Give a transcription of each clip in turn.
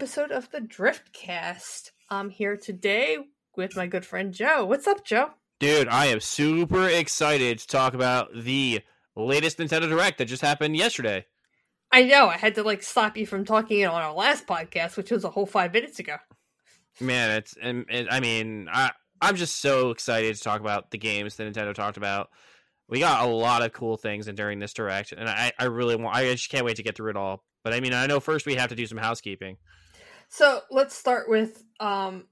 welcome to another episode of the Driftcast. I'm here today with my good friend Joe. What's up, Joe? Dude, I am super excited to talk about the latest Nintendo Direct that just happened yesterday. I know, I had to like stop you from talking on our last podcast, which was a whole five minutes ago. Man, it's and, and I mean, I I'm just so excited to talk about the games that Nintendo talked about. We got a lot of cool things in during this direct, and I, I really want I just can't wait to get through it all. But I mean, I know first we have to do some housekeeping. So let's start with um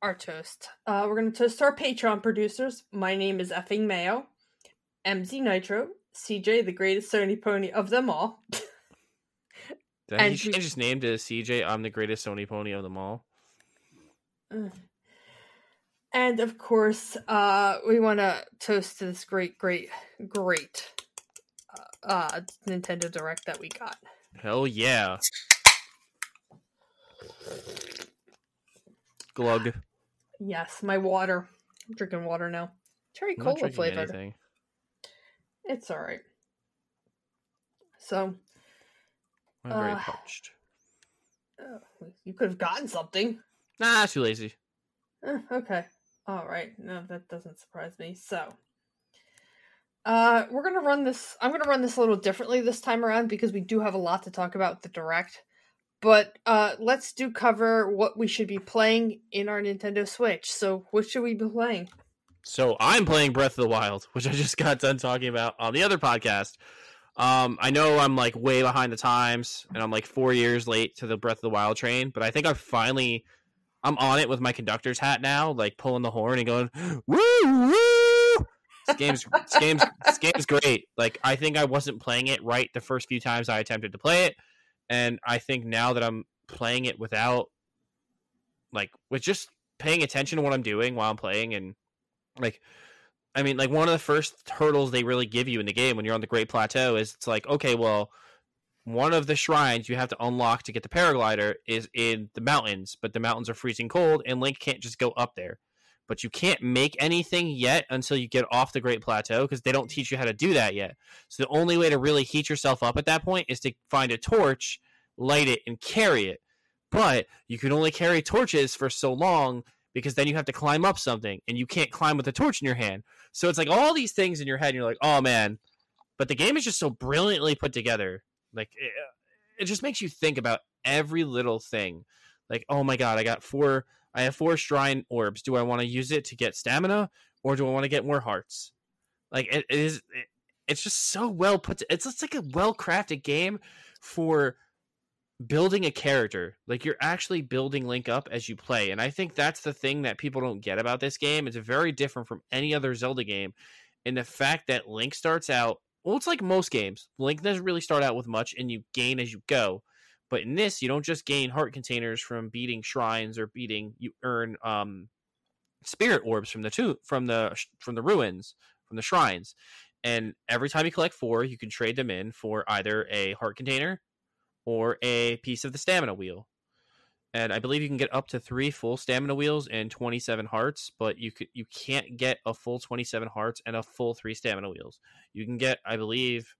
our toast. Uh, we're gonna toast our Patreon producers. My name is effing Mayo, MZ Nitro, CJ, the greatest Sony pony of them all. And he change his name to CJ? I'm the greatest Sony pony of them all. And of course, uh, we want to toast to this great, great, great uh, uh, Nintendo Direct that we got. Hell yeah! Glug. Yes, my water. I'm drinking water now. Cherry I'm cola anything. It's all right. So, I'm very Uh, parched. uh, you could have gotten something. Nah, too lazy. Eh, okay. All right. No, that doesn't surprise me. So, uh, we're gonna run this. I'm gonna run this a little differently this time around because we do have a lot to talk about the direct. But uh, let's do cover what we should be playing in our Nintendo Switch. So, what should we be playing? So I'm playing Breath of the Wild, which I just got done talking about on the other podcast. Um, I know I'm like way behind the times, and I'm like four years late to the Breath of the Wild train, but I think I finally I'm on it with my conductor's hat now, like pulling the horn and going woo woo. This game's this game's this game's great. Like I think I wasn't playing it right the first few times I attempted to play it, and I think now that I'm playing it without like with just paying attention to what I'm doing while I'm playing and like I mean like one of the first hurdles they really give you in the game when you're on the Great Plateau is it's like okay well one of the shrines you have to unlock to get the paraglider is in the mountains but the mountains are freezing cold and Link can't just go up there but you can't make anything yet until you get off the Great Plateau because they don't teach you how to do that yet so the only way to really heat yourself up at that point is to find a torch light it and carry it but you can only carry torches for so long because then you have to climb up something and you can't climb with a torch in your hand. So it's like all these things in your head and you're like, "Oh man." But the game is just so brilliantly put together. Like it, it just makes you think about every little thing. Like, "Oh my god, I got four I have four shrine orbs. Do I want to use it to get stamina or do I want to get more hearts?" Like it, it is it, it's just so well put to, it's just like a well-crafted game for building a character like you're actually building link up as you play and i think that's the thing that people don't get about this game it's very different from any other zelda game in the fact that link starts out well it's like most games link doesn't really start out with much and you gain as you go but in this you don't just gain heart containers from beating shrines or beating you earn um spirit orbs from the two from the from the ruins from the shrines and every time you collect four you can trade them in for either a heart container or a piece of the stamina wheel. And I believe you can get up to three full stamina wheels and 27 hearts, but you could you can't get a full 27 hearts and a full three stamina wheels. You can get, I believe,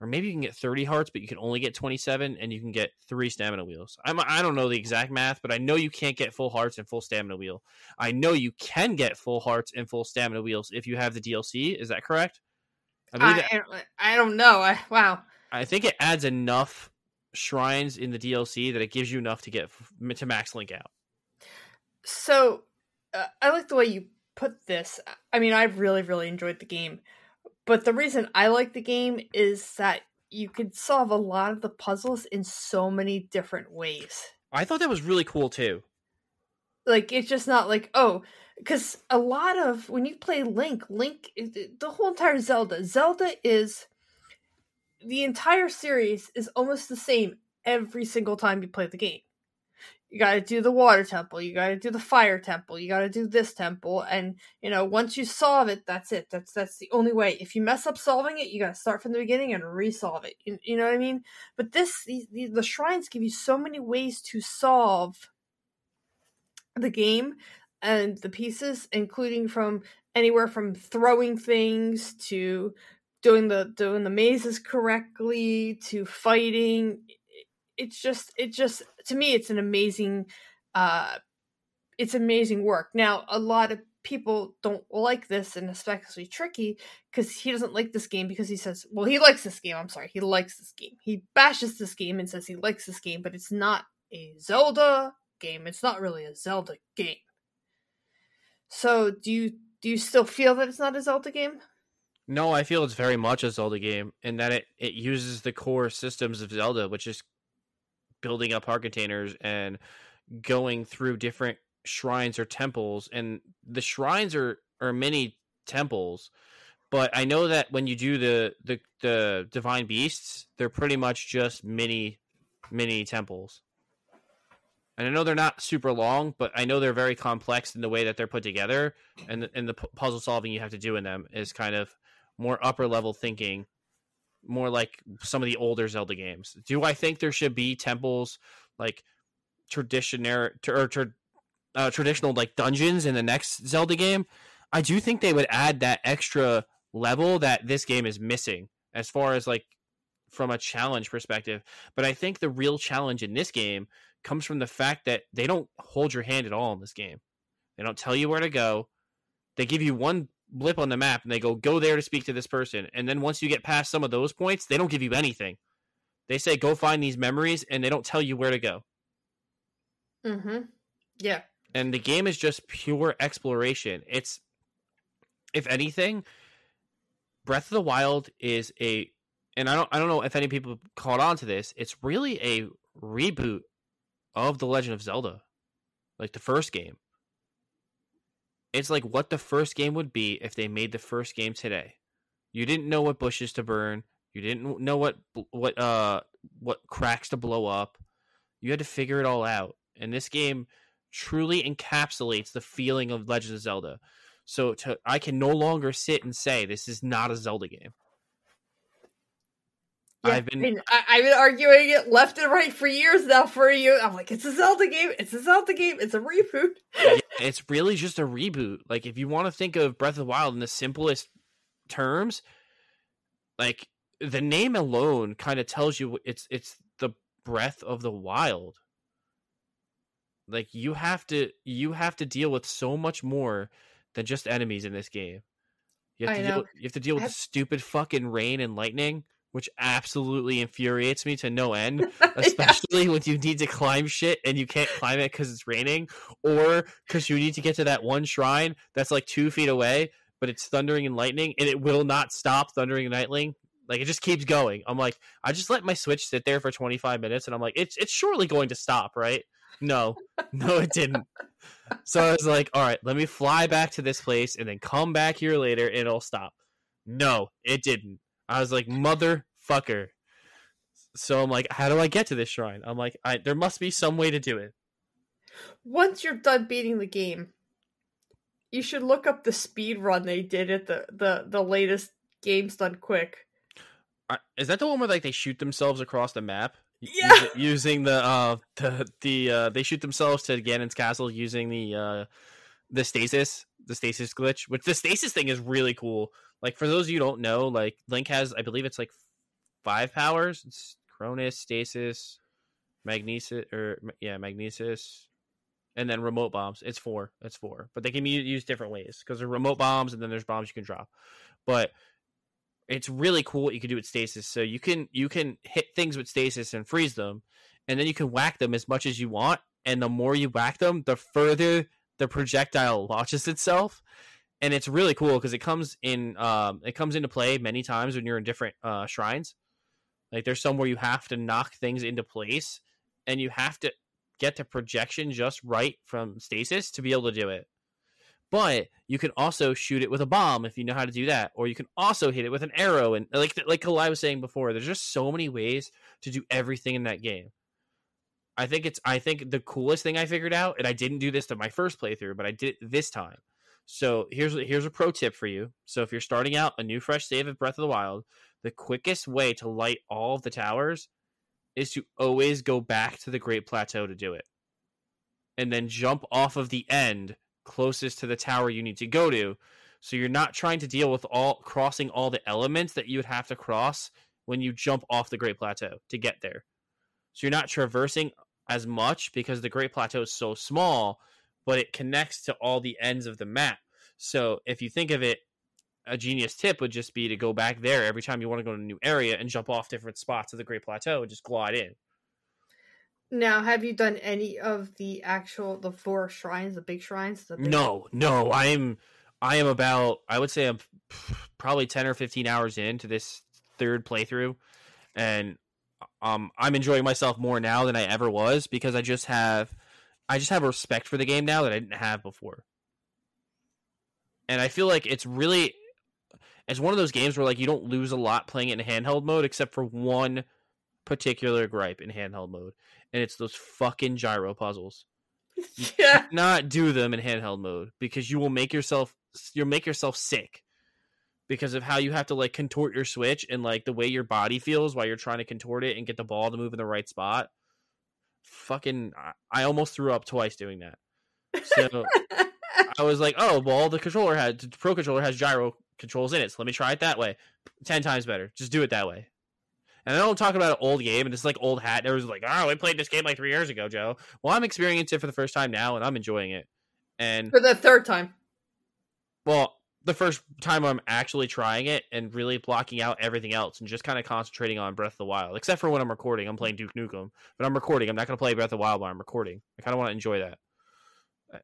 or maybe you can get 30 hearts, but you can only get 27, and you can get three stamina wheels. I'm I don't know the exact math, but I know you can't get full hearts and full stamina wheel. I know you can get full hearts and full stamina wheels if you have the DLC. Is that correct? I believe I, I don't know. I, wow. I think it adds enough shrines in the DLC that it gives you enough to get to max link out. So, uh, I like the way you put this. I mean, I really, really enjoyed the game. But the reason I like the game is that you could solve a lot of the puzzles in so many different ways. I thought that was really cool too. Like, it's just not like, oh, because a lot of when you play Link, Link, the whole entire Zelda, Zelda is the entire series is almost the same every single time you play the game. You got to do the water temple, you got to do the fire temple, you got to do this temple, and you know once you solve it, that's it. That's that's the only way. If you mess up solving it, you got to start from the beginning and resolve it. You, you know what I mean? But this, these, these, the shrines give you so many ways to solve the game and the pieces, including from anywhere from throwing things to doing the doing the mazes correctly to fighting it's just it just to me it's an amazing uh it's amazing work. Now, a lot of people don't like this and especially tricky because he doesn't like this game because he says well he likes this game i'm sorry he likes this game. He bashes this game and says he likes this game but it's not a zelda game. It's not really a zelda game. So do you do you still feel that it's not a zelda game? No i feel it's very much a zelda game and that it, it uses the core systems of zelda which is building up heart containers and going through different shrines or temples and the shrines are are many temples but i know that when you do the the, the divine beasts they're pretty much just mini mini temples. And i know they're not super long but i know they're very complex in the way that they're put together and and the puzzle solving you have to do in them is kind of more upper level thinking more like some of the older zelda games do i think there should be temples like traditional or uh, traditional like dungeons in the next Zelda game, I do think they would add that extra level that this game is missing as far as like from a challenge perspective. But I think the real challenge in this game comes from the fact that they don't hold your hand at all in this game. They don't tell you where to go. They give you one blip on the map and they go go there to speak to this person. And then once you get past some of those points, they don't give you anything. They say go find these memories and they don't tell you where to go. mm-hmm Yeah and the game is just pure exploration. It's if anything, Breath of the Wild is a and I don't I don't know if any people caught on to this. It's really a reboot of The Legend of Zelda. Like the first game. It's like what the first game would be if they made the first game today. You didn't know what bushes to burn. You didn't know what what uh what cracks to blow up. You had to figure it all out. And this game truly encapsulates the feeling of Legend of Zelda. So to I can no longer sit and say this is not a Zelda game. Yeah, I've been I mean, I, have been arguing it left and right for years now for you. I'm like, it's a Zelda game. It's a Zelda game. It's a reboot. yeah, it's really just a reboot. Like if you want to think of Breath of the Wild in the simplest terms, like the name alone kind of tells you it's it's the breath of the wild like you have to you have to deal with so much more than just enemies in this game. You have I to know. deal you have to deal with have... the stupid fucking rain and lightning, which absolutely infuriates me to no end, especially yeah. when you need to climb shit and you can't climb it because it's raining, or because you need to get to that one shrine that's like two feet away, but it's thundering and lightning, and it will not stop thundering and lightning. Like it just keeps going. I'm like, I just let my Switch sit there for 25 minutes, and I'm like, it's it's surely going to stop, right? No, no, it didn't. So I was like, all right, let me fly back to this place and then come back here later and it'll stop. No, it didn't. I was like, motherfucker. So I'm like, how do I get to this shrine? I'm like, I, there must be some way to do it. Once you're done beating the game, you should look up the speed run they did at the the the latest games done quick. Is that the one where like they shoot themselves across the map? yeah. using the uh the the uh they shoot themselves to Ganon's castle using the uh the stasis the stasis glitch which the stasis thing is really cool like for those of you don't know like link has i believe it's like five powers it's Cryonis stasis magnesis or yeah magnesis and then remote bombs it's four it's four but they can be used different ways because there's remote bombs and then there's bombs you can drop but it's really cool what you can do with stasis. So you can you can hit things with stasis and freeze them, and then you can whack them as much as you want. And the more you whack them, the further the projectile launches itself. And it's really cool because it comes in um, it comes into play many times when you're in different uh, shrines. Like there's some where you have to knock things into place, and you have to get the projection just right from stasis to be able to do it but you can also shoot it with a bomb if you know how to do that or you can also hit it with an arrow and like like I was saying before there's just so many ways to do everything in that game I think it's I think the coolest thing I figured out and I didn't do this to my first playthrough but I did it this time so here's here's a pro tip for you so if you're starting out a new fresh save of Breath of the Wild the quickest way to light all of the towers is to always go back to the Great Plateau to do it and then jump off of the end closest to the tower you need to go to. So you're not trying to deal with all crossing all the elements that you would have to cross when you jump off the Great Plateau to get there. So you're not traversing as much because the Great Plateau is so small, but it connects to all the ends of the map. So if you think of it, a genius tip would just be to go back there every time you want to go to a new area and jump off different spots of the Great Plateau and just glide in. Now, have you done any of the actual the four shrines, the big shrines? The big... No, no, I'm I am about I would say I'm probably 10 or 15 hours into this third playthrough and um I'm enjoying myself more now than I ever was because I just have I just have a respect for the game now that I didn't have before. And I feel like it's really it's one of those games where like you don't lose a lot playing it in handheld mode except for one particular gripe in handheld mode and it's those fucking gyro puzzles. You yeah. not do them in handheld mode because you will make yourself you'll make yourself sick because of how you have to like contort your switch and like the way your body feels while you're trying to contort it and get the ball to move in the right spot. Fucking I almost threw up twice doing that. So I was like, "Oh, well, the controller had the pro controller has gyro controls in it. So let me try it that way. 10 times better. Just do it that way." And I don't talk about an old game and it's like old hat. There was like, oh, we played this game like three years ago, Joe. Well, I'm experiencing it for the first time now and I'm enjoying it. And for the third time. Well, the first time I'm actually trying it and really blocking out everything else and just kind of concentrating on Breath of the Wild. Except for when I'm recording, I'm playing Duke Nukem, but I'm recording. I'm not going to play Breath of the Wild while I'm recording. I kind of want to enjoy that. Uh,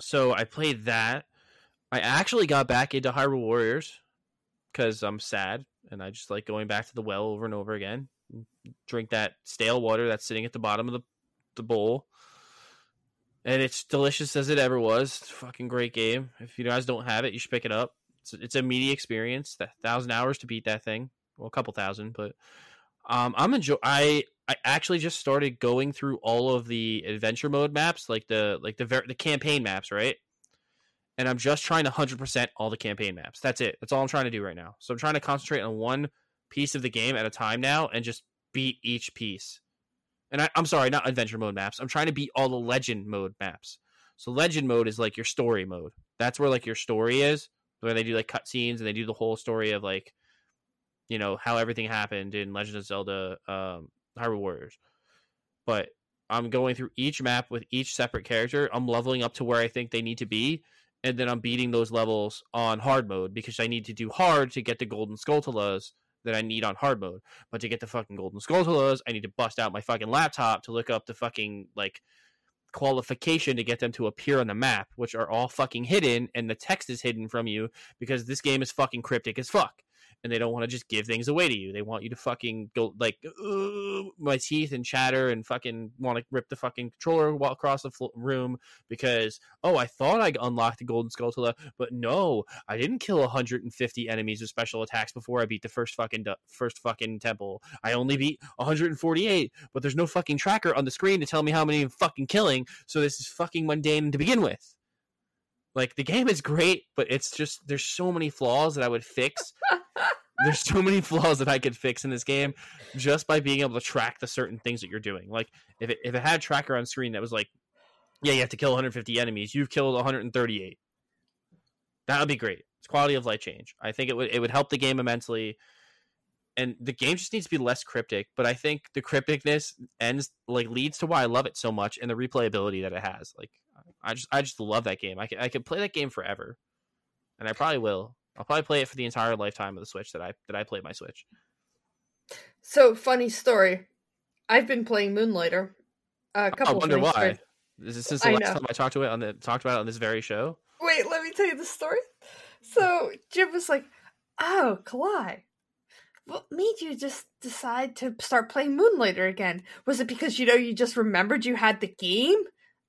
so I played that. I actually got back into Hyrule Warriors because I'm sad and I just like going back to the well over and over again. Drink that stale water that's sitting at the bottom of the the bowl. And it's delicious as it ever was. Fucking great game. If you guys don't have it, you should pick it up. It's it's a media experience. A thousand hours to beat that thing. Well, a couple thousand, but um, I'm enjoy. I I actually just started going through all of the adventure mode maps, like the like the ver- the campaign maps, right? and I'm just trying to 100% all the campaign maps. That's it. That's all I'm trying to do right now. So I'm trying to concentrate on one piece of the game at a time now and just beat each piece. And I, am sorry, not adventure mode maps. I'm trying to beat all the legend mode maps. So legend mode is like your story mode. That's where like your story is, where they do like cutscenes and they do the whole story of like, you know, how everything happened in Legend of Zelda, um, Hyrule Warriors. But I'm going through each map with each separate character. I'm leveling up to where I think they need to be and then I'm beating those levels on hard mode because I need to do hard to get the golden skulltulas that I need on hard mode. But to get the fucking golden skulls skulltulas, I need to bust out my fucking laptop to look up the fucking like qualification to get them to appear on the map, which are all fucking hidden, and the text is hidden from you because this game is fucking cryptic as fuck and they don't want to just give things away to you. They want you to fucking go like my teeth and chatter and fucking want to rip the fucking controller across the room because oh I thought I unlocked the golden skulltula, but no, I didn't kill 150 enemies with special attacks before I beat the first fucking first fucking temple. I only beat 148, but there's no fucking tracker on the screen to tell me how many I'm fucking killing. So this is fucking mundane to begin with. Like the game is great, but it's just there's so many flaws that I would fix. there's so many flaws that I could fix in this game just by being able to track the certain things that you're doing. Like if it if it had a tracker on screen that was like, yeah, you have to kill 150 enemies, you've killed 138. That would be great. It's quality of life change. I think it would it would help the game immensely. And the game just needs to be less cryptic, but I think the crypticness ends like leads to why I love it so much and the replayability that it has. Like I just I just love that game. I could I could play that game forever, and I probably will. I'll probably play it for the entire lifetime of the Switch that I that I play my Switch. So funny story. I've been playing Moonlighter. A couple. I wonder why. Is this since the I last know. time I talked to it on the talked about it on this very show? Wait, let me tell you the story. So Jim was like, "Oh, Kalai, what made you just decide to start playing Moonlighter again? Was it because you know you just remembered you had the game?"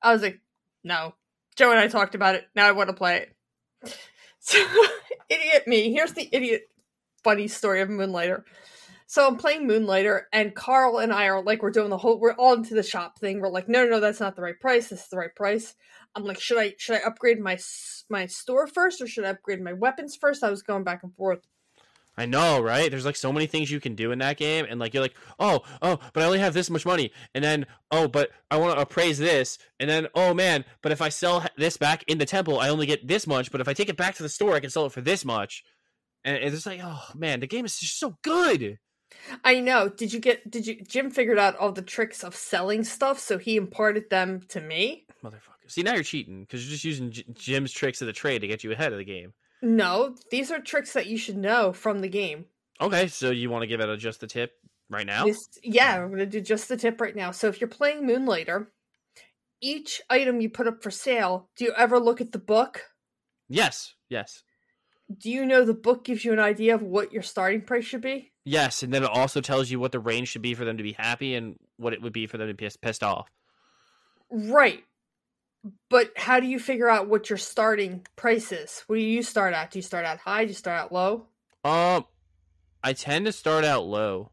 I was like, "No." Joe and I talked about it. Now I want to play it. So idiot me. Here's the idiot funny story of Moonlighter. So I'm playing Moonlighter, and Carl and I are like, we're doing the whole, we're all into the shop thing. We're like, no, no, no, that's not the right price. This is the right price. I'm like, should I should I upgrade my my store first, or should I upgrade my weapons first? I was going back and forth. I know, right? There's like so many things you can do in that game, and like you're like, oh, oh, but I only have this much money, and then oh, but I want to appraise this, and then oh man, but if I sell this back in the temple, I only get this much, but if I take it back to the store, I can sell it for this much, and it's like, oh man, the game is just so good. I know. Did you get? Did you? Jim figured out all the tricks of selling stuff, so he imparted them to me. Motherfucker. See, now you're cheating because you're just using J- Jim's tricks of the trade to get you ahead of the game. No, these are tricks that you should know from the game. Okay, so you want to give it a, just the tip right now? This, yeah, I'm gonna do just the tip right now. So if you're playing Moonlighter, each item you put up for sale, do you ever look at the book? Yes, yes, Do you know the book gives you an idea of what your starting price should be? yes, and then it also tells you what the range should be for them to be happy and what it would be for them to be pissed off. Right. But how do you figure out what your starting price is? What do you start at? Do you start out high? Do you start out low? Um, I tend to start out low,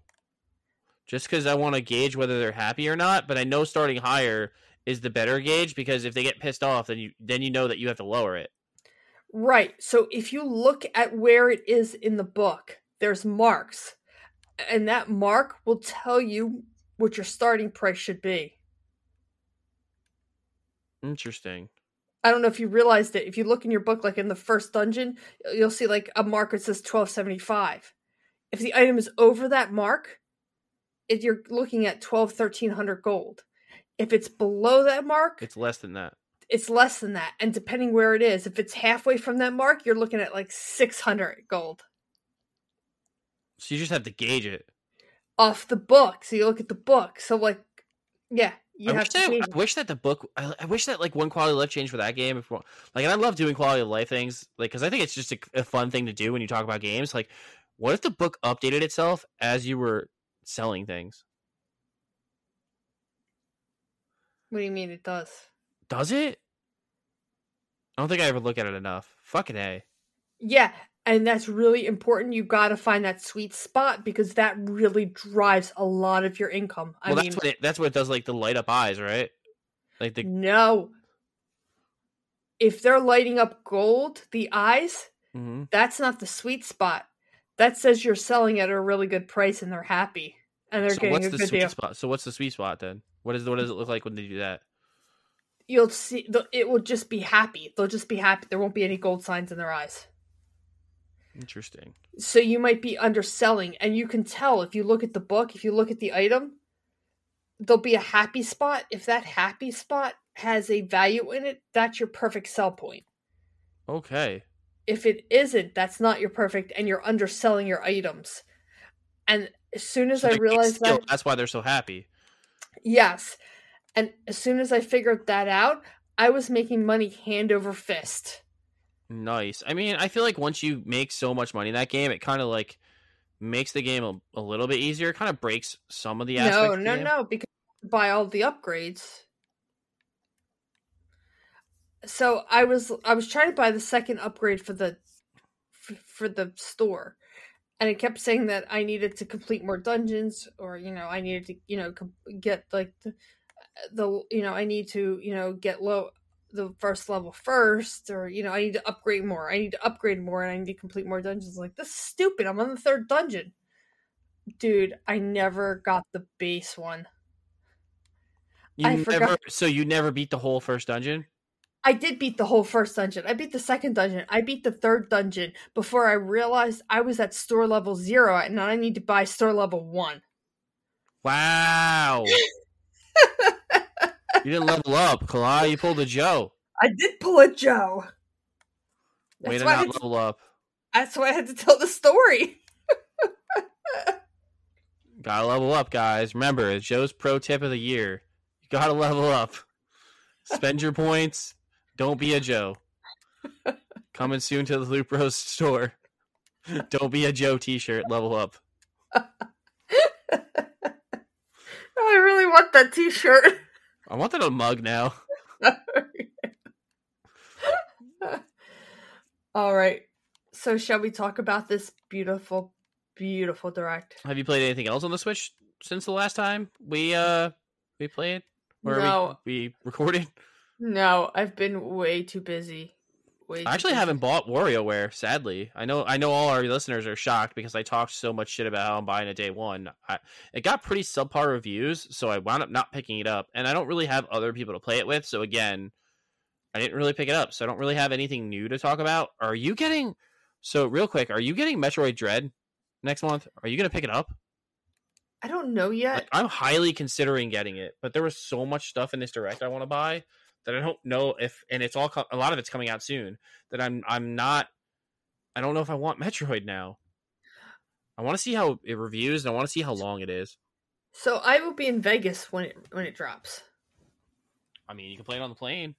just because I want to gauge whether they're happy or not. But I know starting higher is the better gauge because if they get pissed off, then you then you know that you have to lower it. Right. So if you look at where it is in the book, there's marks. And that mark will tell you what your starting price should be. Interesting. I don't know if you realized it. If you look in your book, like in the first dungeon, you'll see like a mark that says twelve seventy five. If the item is over that mark, if you're looking at twelve thirteen hundred gold. If it's below that mark, It's less than that. it's less than that. And depending where it is, if it's halfway from that mark, you're looking at like six hundred gold So you just have to gauge it. off the book. So you look at the book. So like, yeah, you I have wish, to. that, I wish that the book. I, I wish that like one quality of life change for that game. If like, and I love doing quality of life things, like because I think it's just a, a fun thing to do when you talk about games. Like, what if the book updated itself as you were selling things? What do you mean it does? Does it? I don't think I ever look at it enough. Fucking a. Yeah, and that's really important. You got to find that sweet spot because that really drives a lot of your income. I Well, mean, that's what it, that's what it does. Like the light up eyes, right? Like the no. If they're lighting up gold, the eyes, mhm. that's not the sweet spot. That says you're selling at a really good price and they're happy and they're So getting what's a the good sweet deal. spot? So what's the sweet spot then? What is what does it look like when they do that? You'll see. It will just be happy. They'll just be happy. There won't be any gold signs in their eyes. Interesting. So you might be underselling, and you can tell if you look at the book, if you look at the item, there'll be a happy spot. If that happy spot has a value in it, that's your perfect sell point. Okay. If it isn't, that's not your perfect, and you're underselling your items. And as soon as So I realized skill, that, that's why they're so happy. yes, and as soon as I figured that out, I was making money hand over fist. Nice. I mean, I feel like once you make so much money in that game, it kind of like makes the game a, a little bit easier. Kind of breaks some of the aspects. No, of the no, no, because you buy all the upgrades. So I was I was trying to buy the second upgrade for the f- for the store, and it kept saying that I needed to complete more dungeons, or you know I needed to you know get like the, the you know I need to you know get low the first level first, or you know I need to upgrade more. I need to upgrade more, and I need to complete more dungeons. Like this is stupid. I'm on the third dungeon, dude. I never got the base one. You I never. forgot. So you never beat the whole first dungeon. I did beat the whole first dungeon. I beat the second dungeon. I beat the third dungeon before I realized I was at store level zero and now I need to buy store level one. Wow. you didn't level up, Kalai. You pulled a Joe. I did pull a Joe. Way That's to why I not had to- level up. That's why I had to tell the story. Gotta level up, guys. Remember, it's Joe's pro tip of the year. You gotta level up. Spend your points. Don't be a Joe. Coming soon to the Loot Bros store. Don't be a Joe t-shirt. Level up. I really want that t-shirt. I want that on a mug now. All right. So shall we talk about this beautiful, beautiful direct? Have you played anything else on the Switch since the last time we uh we played or No. we, we recorded? No, I've been way too busy. I actually haven't bought WarioWare. Sadly, I know I know all our listeners are shocked because I talked so much shit about how I'm buying it day one. I, it got pretty subpar reviews, so I wound up not picking it up, and I don't really have other people to play it with. So again, I didn't really pick it up, so I don't really have anything new to talk about. Are you getting? So real quick, are you getting Metroid Dread next month? Are you gonna pick it up? I don't know yet. Like, I'm highly considering getting it, but there was so much stuff in this direct I want to buy that I don't know if, and it's all co- a lot of it's coming out soon. That I'm I'm not. I don't know if I want Metroid now. I want to see how it reviews, and I want to see how long it is. so I will be in Vegas when it when it drops. I mean, you can play it on the plane.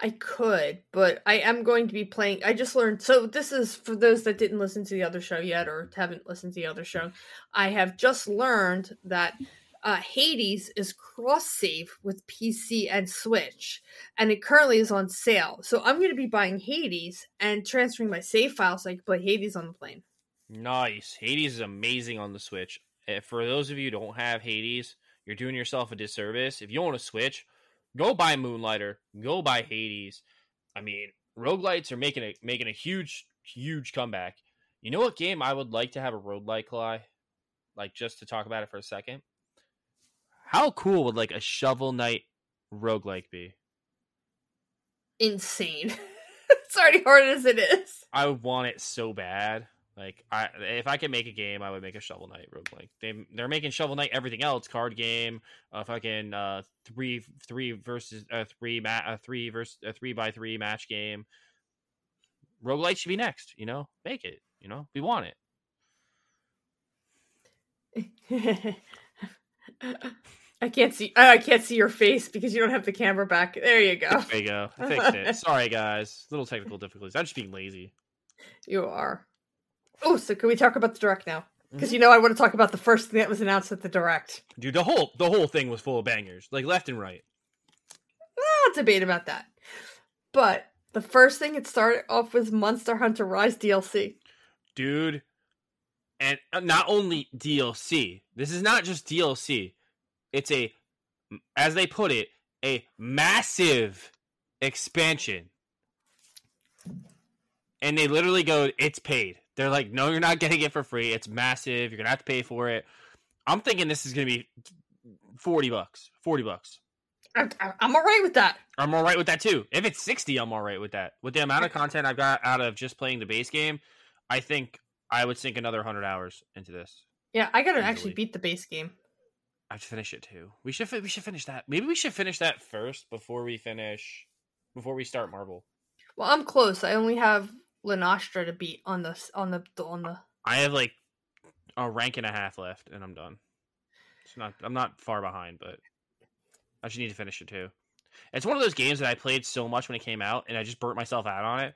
I could, but I am going to be playing. I just learned. So this is for those that didn't listen to the other show yet or haven't listened to the other show. I have just learned that uh, Hades is cross save with PC and Switch, and it currently is on sale. So I'm going to be buying Hades and transferring my save file so I can play Hades on the plane. Nice. Hades is amazing on the Switch. Eh, For those of you who don't have Hades, you're doing yourself a disservice. If you want a Switch, go buy Moonlighter. Go buy Hades. I mean, roguelites are making a making a huge, huge comeback. You know what game I would like to have a roguelike, Cly? Like just to talk about it for a second. How cool would like a Shovel Knight roguelike be? Insane. it's already hard as it is. I want it so bad. Like I, if I could make a game, I would make a Shovel Knight roguelike. They they're making Shovel Knight everything else, card game, uh, fucking uh three three versus uh three ma- uh, three versus a three by three match game. Roguelite should be next. You know, make it. You know, we want it. I can't see. oh, I can't see your face because you don't have the camera back. There you go. There you go. I fixed it. Sorry, guys. Little technical difficulties. I'm just being lazy. You are. Oh, so can we talk about the direct now? Mm-hmm. Because you know I want to talk about the first thing that was announced at the direct. Dude, the whole the whole thing was full of bangers, like left and right. I'll debate about that. But the first thing it started off with Monster Hunter Rise DLC. dude. And uh, not only DLC. This is not just DLC. It's a, as they put it, a massive expansion. And they literally go, "It's paid." They're like, "No, you're not getting it for free. It's massive. You're gonna have to pay for it." I'm thinking this is gonna be forty bucks. Forty bucks. I'm, I'm all right with that. I'm all right with that too. If it's 60, I'm all right with that. With the amount of content I've got out of just playing the base game, I think I would sink another 100 hours into this. Yeah, I gotta Easily. actually beat the base game. I have to finish it too. We should we should finish that. Maybe we should finish that first before we finish before we start Marvel. Well, I'm close. I only have Lenastra to beat on the on the on the. I have like a rank and a half left and I'm done. It's not I'm not far behind, but I just need to finish it too. It's one of those games that I played so much when it came out and I just burnt myself out on it.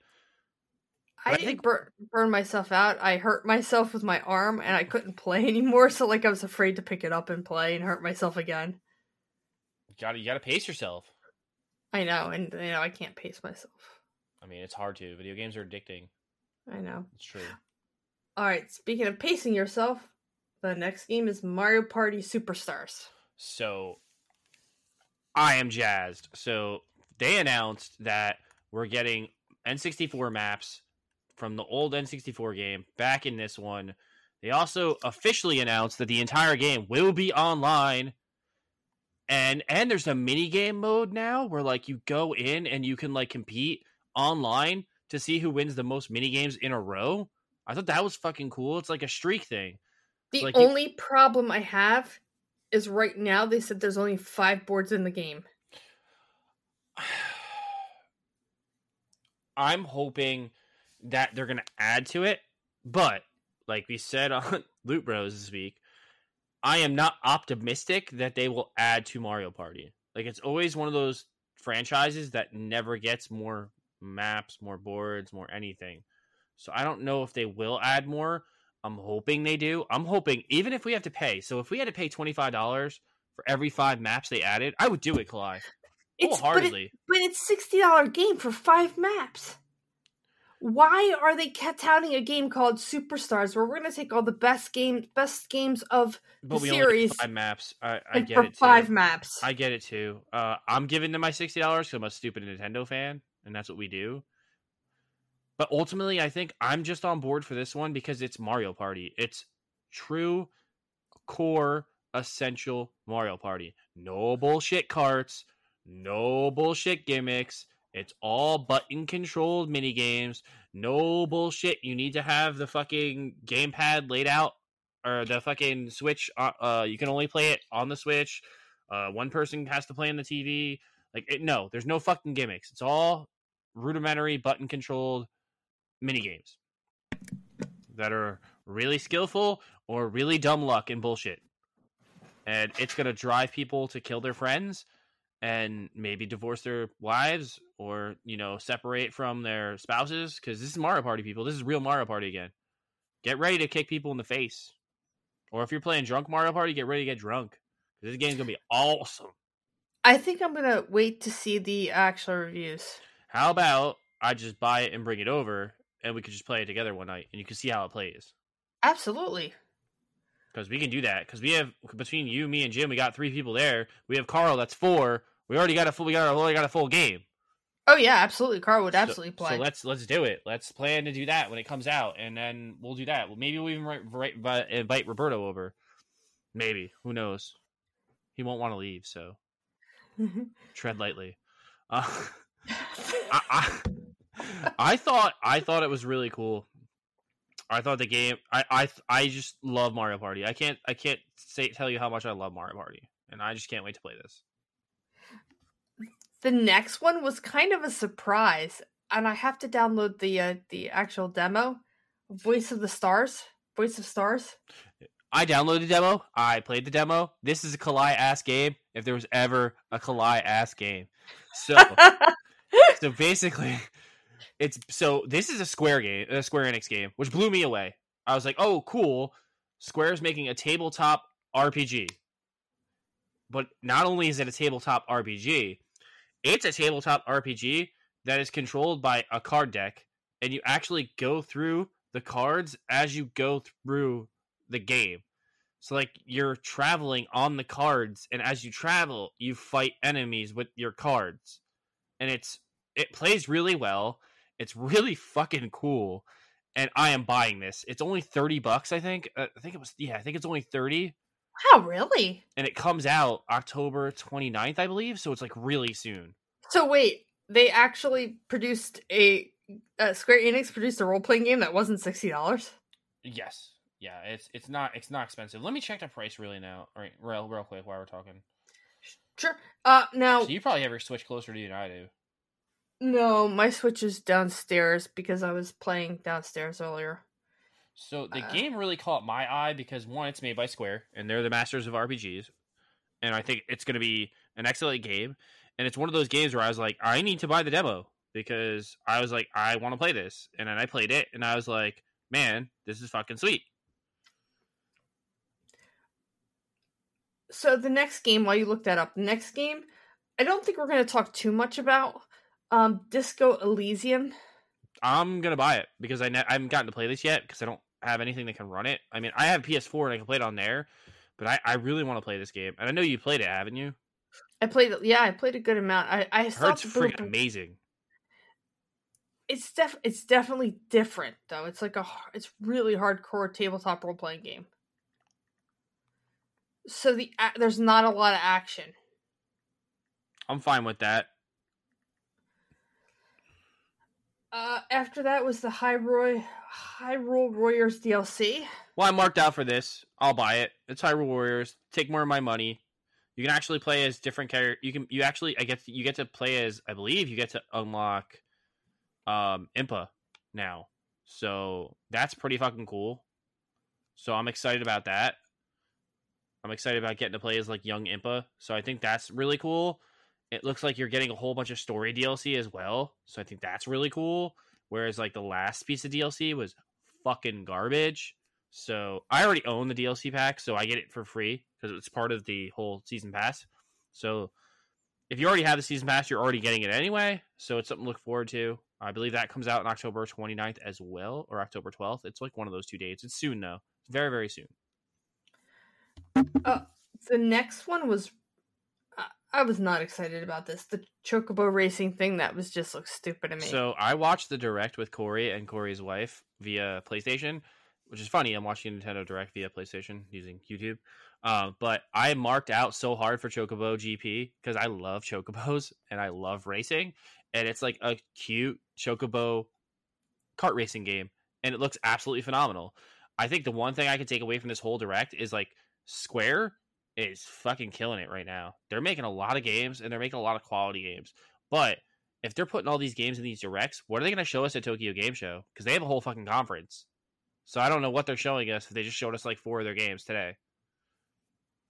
I, I didn't think- burn, burn myself out. I hurt myself with my arm, and I couldn't play anymore. So like I was afraid to pick it up and play, and hurt myself again. You got to you got to pace yourself. I know, and you know I can't pace myself. I mean, it's hard to. Video games are addicting. I know. It's true. All right. Speaking of pacing yourself, the next game is Mario Party Superstars. So I am jazzed. So they announced that we're getting N64 maps from the old N64 game back in this one. They also officially announced that the entire game will be online. And and there's a mini game mode now where like you go in and you can like compete online to see who wins the most mini games in a row. I thought that was fucking cool. It's like a streak thing. The Like you- only problem I have is right now they said there's only five boards in the game. I'm hoping that they're going to add to it, but like we said on Loot Bros this week, I am not optimistic that they will add to Mario Party. Like it's always one of those franchises that never gets more maps, more boards, more anything. So I don't know if they will add more. I'm hoping they do. I'm hoping even if we have to pay. So if we had to pay $25 for every 5 maps they added, I would do it, Kalai. It's but, it, Wholeheartedly. but it's sixty dollar game for five maps. Why are they ca- touting a game called Superstars where we're gonna take all the best games, best games of But the series five maps. I, I get it too. five maps? I get it too. Uh, I'm giving them my sixty dollars because I'm a stupid Nintendo fan, and that's what we do. But ultimately, I think I'm just on board for this one because it's Mario Party. It's true, core, essential Mario Party. No bullshit carts. No bullshit gimmicks. It's all button controlled mini games. No bullshit. You need to have the fucking gamepad laid out or the fucking Switch. Uh, uh, you can only play it on the Switch. Uh, one person has to play on the TV. Like, it, no, there's no fucking gimmicks. It's all rudimentary button controlled mini games that are really skillful or really dumb luck and bullshit. And it's gonna drive people to kill their friends and maybe divorce their wives or you know separate from their spouses because this is Mario Party people. This is real Mario Party again. Get ready to kick people in the face, or if you're playing drunk Mario Party, get ready to get drunk. because This game's gonna be awesome. I think I'm gonna wait to see the actual reviews. How about I just buy it and bring it over, and we could just play it together one night, and you can see how it plays. Absolutely. Because we can do that. Because we have between you, me, and Jim, we got three people there. We have Carl. That's four. We already got a full. We got already got a full game. Oh yeah, absolutely. Carl would absolutely so, play. So let's let's do it. Let's plan to do that when it comes out, and then we'll do that. Well, maybe we'll even write, write, invite Roberto over. Maybe who knows? He won't want to leave, so tread lightly. Uh, I, I, I thought I thought it was really cool. I thought the game. I I I just love Mario Party. I can't I can't say tell you how much I love Mario Party, and I just can't wait to play this. The next one was kind of a surprise, and I have to download the uh, the actual demo. Voice of the Stars. Voice of Stars. I downloaded the demo. I played the demo. This is a Kalai ass game. If there was ever a Kalai ass game, so so basically, it's so this is a Square game, a Square Enix game, which blew me away. I was like, oh, cool. Square's making a tabletop RPG. But not only is it a tabletop RPG, it's a tabletop RPG that is controlled by a card deck, and you actually go through the cards as you go through the game. So like you're traveling on the cards, and as you travel, you fight enemies with your cards, and it's it plays really well. It's really fucking cool, and I am buying this. It's only thirty bucks, I think. Uh, I think it was yeah, I think it's only thirty. Wow, really? And it comes out October 29th, I believe. So it's like really soon. So wait, they actually produced a uh, Square Enix produced a role playing game that wasn't sixty dollars. Yes, yeah, it's it's not it's not expensive. Let me check the price really now, all right, real real quick while we're talking. Sure. Uh, now so you probably have your Switch closer to you than I do. No, my Switch is downstairs because I was playing downstairs earlier. So the uh, game really caught my eye because one, it's made by Square, and they're the masters of RPGs, and I think it's going to be an excellent game. And it's one of those games where I was like, I need to buy the demo because I was like, I want to play this, and then I played it, and I was like, man, this is fucking sweet. So the next game, while you look that up, the next game, I don't think we're going to talk too much about. Um, Disco Elysium. I'm gonna buy it because I, ne- I haven't gotten to play this yet because I don't have anything that can run it. I mean, I have PS4 and I can play it on there, but I, I really want to play this game. And I know you played it, haven't you? I played it. Yeah, I played a good amount. I I heard it's freaking amazing. It's def it's definitely different though. It's like a it's really hardcore tabletop role playing game. So the there's not a lot of action. I'm fine with that. Uh, after that was the Hyrule Hyrule Warriors DLC. Well, I marked out for this. I'll buy it. It's Hyrule Warriors. Take more of my money. You can actually play as different characters. You can you actually I get you get to play as I believe you get to unlock um Impa now. So that's pretty fucking cool. So I'm excited about that. I'm excited about getting to play as like young Impa. So I think that's really cool. It looks like you're getting a whole bunch of story DLC as well. So I think that's really cool. Whereas like the last piece of DLC was fucking garbage. So I already own the DLC pack, so I get it for free because it's part of the whole season pass. So if you already have the season pass, you're already getting it anyway. So it's something to look forward to. I believe that comes out on October 29th as well, or October 12th. It's like one of those two dates. It's soon though. It's very very soon. Uh, the next one was I was not excited about this. The chocobo racing thing that was just looks stupid to me. So I watched the direct with Corey and Corey's wife via PlayStation, which is funny. I'm watching Nintendo Direct via PlayStation using YouTube. Uh, but I marked out so hard for Chocobo GP because I love chocobos and I love racing, and it's like a cute chocobo kart racing game, and it looks absolutely phenomenal. I think the one thing I can take away from this whole direct is like Square is fucking killing it right now. They're making a lot of games and they're making a lot of quality games. But if they're putting all these games in these directs, what are they going to show us at Tokyo Game Show? Because they have a whole fucking conference. So I don't know what they're showing us if they just showed us like four of their games today.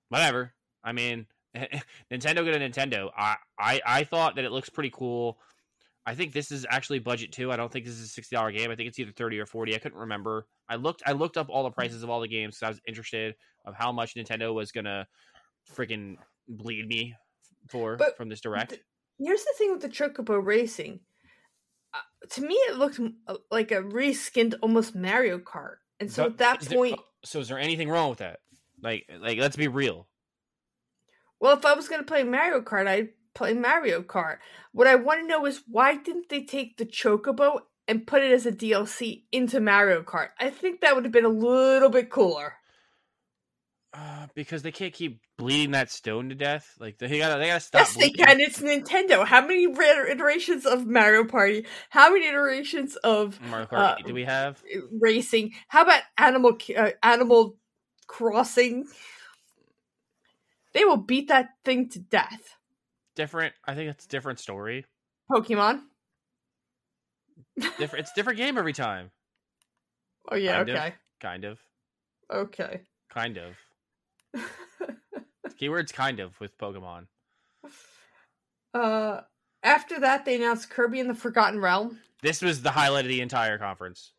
Whatever. I mean, Nintendo get a Nintendo. I, I I thought that it looks pretty cool. I think this is actually budget too. I don't think this is a sixty dollar game. I think it's either thirty or forty. I couldn't remember. I looked I looked up all the prices of all the games because I was interested of how much Nintendo was gonna freaking bleed me for But from this direct. th- Here's the thing with the Chocobo Racing. Uh, to me, it looked m- uh, like a reskinned, almost Mario Kart. And so But at that is there- point, so is there anything wrong with that? Like like let's be real. well, if I was going to play Mario Kart, I'd play Mario Kart. What I want to know is why didn't they take the Chocobo and put it as a DLC into Mario Kart? I think that would have been a little bit cooler. Uh, because they can't keep bleeding that stone to death. Like they gotta they gotta stop. yes, they can. It's Nintendo. How many iterations of Mario Party? How many iterations of Mario Kart uh, do we have? racing. How about Animal uh, Animal Crossing? They will beat that thing to death. Different. I think it's a different story. Pokemon. Different. it's a different game every time. Oh yeah, Kind of. okay, Kind of. okay. Kind of. Keywords kind of with Pokemon. uh, after that, they announced Kirby in the Forgotten Realm. This was the highlight of the entire conference.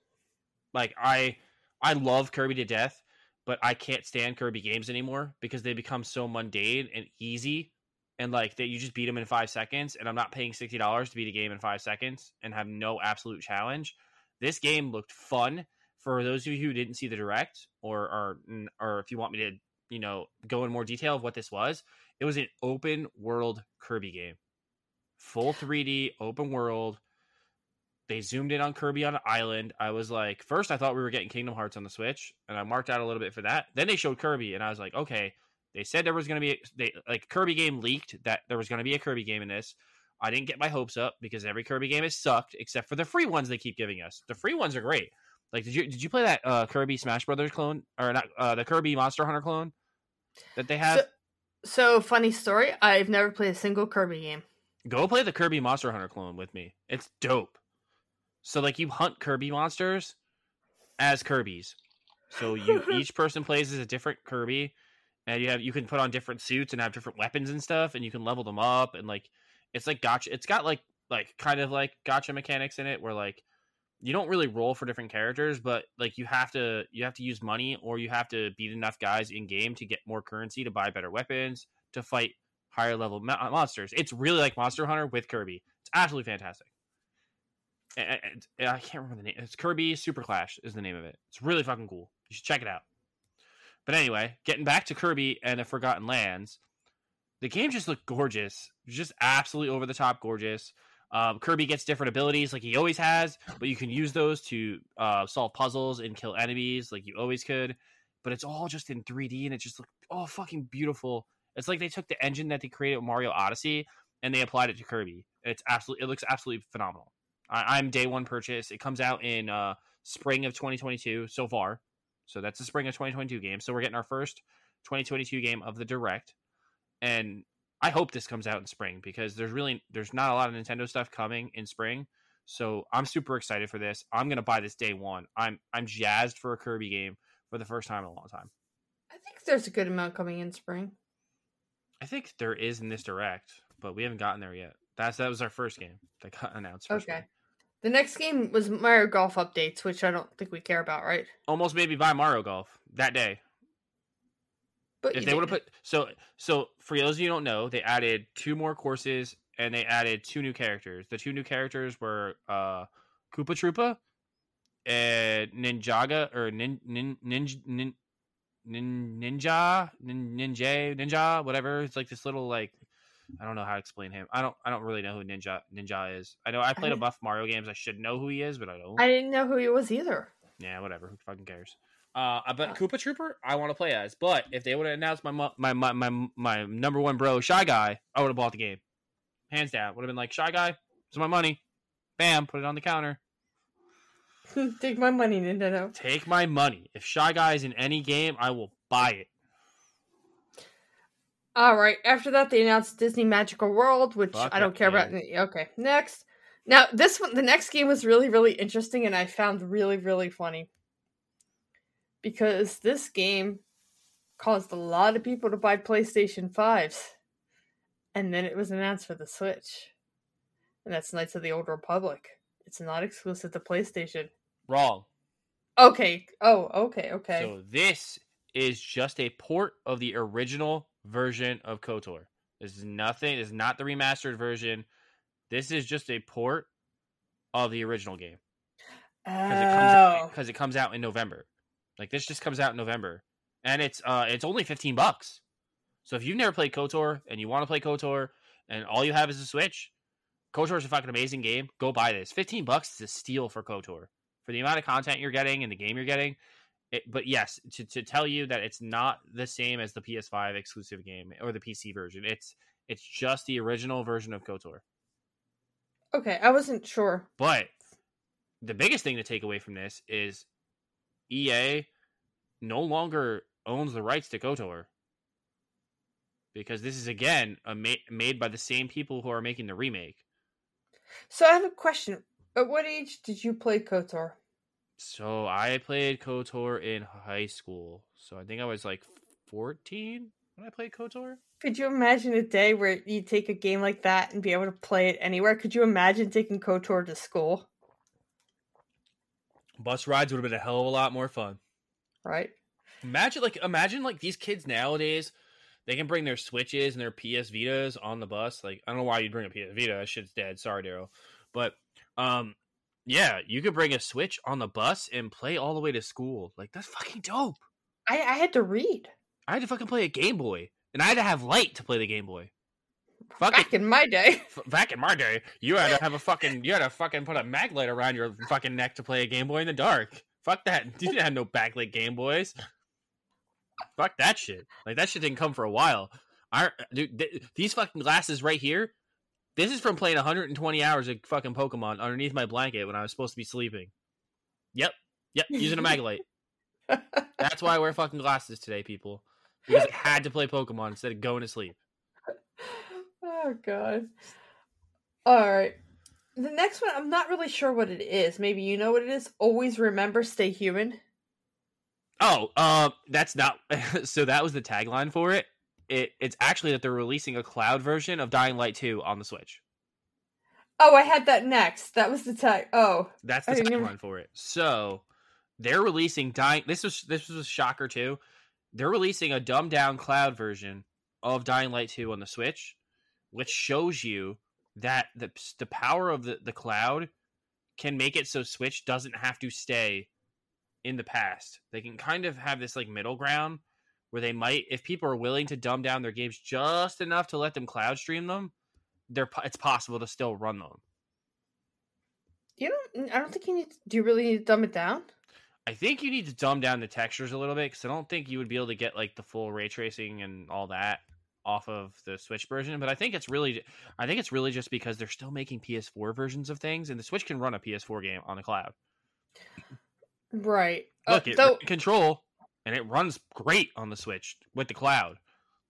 Like I I love Kirby to death, but I can't stand Kirby games anymore because they become so mundane and easy and like that you just beat them in 5 seconds and I'm not paying $60 to beat a game in 5 seconds and have no absolute challenge. This game looked fun for those of you who didn't see the direct or or or if you want me to, you know, go in more detail of what this was. It was an open world Kirby game. Full 3D open world they zoomed in on Kirby on an island. I was like, first I thought we were getting Kingdom Hearts on the Switch, and I marked out a little bit for that. Then they showed Kirby, and I was like, okay. They said there was going to be they like Kirby game leaked that there was going to be a Kirby game in this. I didn't get my hopes up because every Kirby game has sucked except for the free ones they keep giving us. The free ones are great. Like, did you did you play that uh, Kirby Smash Brothers clone or not uh, the Kirby Monster Hunter clone that they have? So, so funny story. I've never played a single Kirby game. Go play the Kirby Monster Hunter clone with me. It's dope. So like you hunt Kirby monsters as Kirby's. So you each person plays as a different Kirby and you have you can put on different suits and have different weapons and stuff and you can level them up and like it's like gotcha it's got like like kind of like gotcha mechanics in it where like you don't really roll for different characters but like you have to you have to use money or you have to beat enough guys in game to get more currency to buy better weapons to fight higher level mo- uh, monsters it's really like monster hunter with kirby it's absolutely fantastic and, and- and I can't remember the name. It's Kirby Super Clash is the name of it. It's really fucking cool. You should check it out. But anyway, getting back to Kirby and the Forgotten Lands, the game just looked gorgeous. Just absolutely over the top gorgeous. Um, Kirby gets different abilities like he always has, but you can use those to uh, solve puzzles and kill enemies like you always could. But it's all just in 3D and it just looked oh fucking beautiful. It's like they took the engine that they created with Mario Odyssey and they applied it to Kirby. It's absolutely it looks absolutely phenomenal. I, I'm day one purchase. It comes out in uh, spring of 2022 so far. So that's the spring of 2022 game. So we're getting our first 2022 game of the direct, and I hope this comes out in spring because there's really there's not a lot of Nintendo stuff coming in spring. So I'm super excited for this. I'm gonna buy this day one. I'm I'm jazzed for a Kirby game for the first time in a long time. I think there's a good amount coming in spring. I think there is in this direct, but we haven't gotten there yet. That's that was our first game that got announced. Okay. spring. The next game was Mario Golf updates, which I don't think we care about, right? Almost maybe buy Mario Golf that day. But if they would have put so so for those of you who don't know, they added two more courses and they added two new characters. The two new characters were uh Koopa Troopa and Ninjaga or nin, nin, ninja nin, nin, ninja ninja ninja whatever. It's like this little like I don't know how to explain him. I don't I don't really know who Ninja Ninja is. I know I played a didn't- buff Mario games. I should know who he is, but I don't. I didn't know who he was either. Yeah, whatever. Who fucking cares? Uh, but Uh, Koopa Trooper, I want to play as. But if they would have announced my, my my my my number one bro, Shy Guy, I would have bought the game, hands down. Would have been like Shy Guy, it's my money, bam, put it on the counter. Take my money, Nintendo. Take my money. If Shy Guy is in any game, I will buy it. All right. After that, they announced Disney Magical World, which Fuck I don't care about. Okay, next. Now, this one, the next game was really, really interesting, and I found really, really funny because this game caused a lot of people to buy PlayStation 5s, and then it was announced for the Switch, and that's Knights of the Old Republic. It's not exclusive to PlayStation. Wrong. Okay. Oh, okay, okay. So this is just a port of the original version of KOTOR. This is nothing. This is not the remastered version. This is just a port of the original game because it comes out Oh. because it comes out in November. Like this just comes out in November, and it's uh it's only fifteen bucks. So if you've never played KOTOR and you want to play KOTOR and all you have is a Switch, KOTOR is a fucking amazing game. Go buy this. Fifteen bucks is a steal for KOTOR for the amount of content you're getting and the game you're getting. It, but yes, to, to tell you that it's not the same as the PS5 exclusive game or the PC version. It's it's just the original version of KOTOR. Okay, I wasn't sure. But the biggest thing to take away from this is EA no longer owns the rights to KOTOR. Because this is again a ma- made by the same people who are making the remake. So I have a question. At what age did you play KOTOR? So I played KOTOR in high school. So I think I was like 14 when I played KOTOR. Could you imagine a day where you take a game like that and be able to play it anywhere? Could you imagine taking KOTOR to school? Bus rides would have been a hell of a lot more fun. Right? Imagine like imagine like these kids nowadays, they can bring their Switches and their PS Vitas on the bus. Like I don't know why you'd bring a PS Vita. That shit's dead. Sorry, Daryl. But um, yeah, you could bring a Switch on the bus and play all the way to school. Like that's fucking dope. I, I had to read. I had to fucking play a Game Boy, and I had to have light to play the Game Boy. Fuck Back in my day. F- back in my day, you had to have a fucking you had to fucking put a mag light around your fucking neck to play a Game Boy in the dark. Fuck that. You didn't have no backlit Game Boys. Fuck that shit. Like that shit didn't come for a while. I dude, th- these fucking glasses right here. This is from playing 120 hours of fucking Pokemon underneath my blanket when I was supposed to be sleeping. Yep, yep, using a mag light. That's why I wear fucking glasses today, people. Because I had to play Pokemon instead of going to sleep. oh god. Alright. The next one, I'm not really sure what it is. Maybe you know what it is. Always remember, stay human. Oh, uh, that's not. so that was the tagline for it. It it's actually that they're releasing a cloud version of Dying Light 2 on the Switch. Oh, I had that next. That was the tag. Oh, That's I the didn't tagline even- for it. So they're releasing Dying. This was this was a shocker too. They're releasing a dumbed down cloud version of Dying Light 2 on the Switch, which shows you that the the power of the the cloud can make it so Switch doesn't have to stay in the past. They can kind of have this like middle ground where they might, if people are willing to dumb down their games just enough to let them cloud stream them, they're it's possible to still run them. you don't. I don't think you need. Do you really need to dumb it down? I think you need to dumb down the textures a little bit because I don't think you would be able to get like the full ray tracing and all that off of the Switch version. But I think it's really, I think it's really just because they're still making PS4 versions of things, and the Switch can run a PS4 game on the cloud. Right. Uh, Look, it though, control, and it runs great on the Switch with the cloud.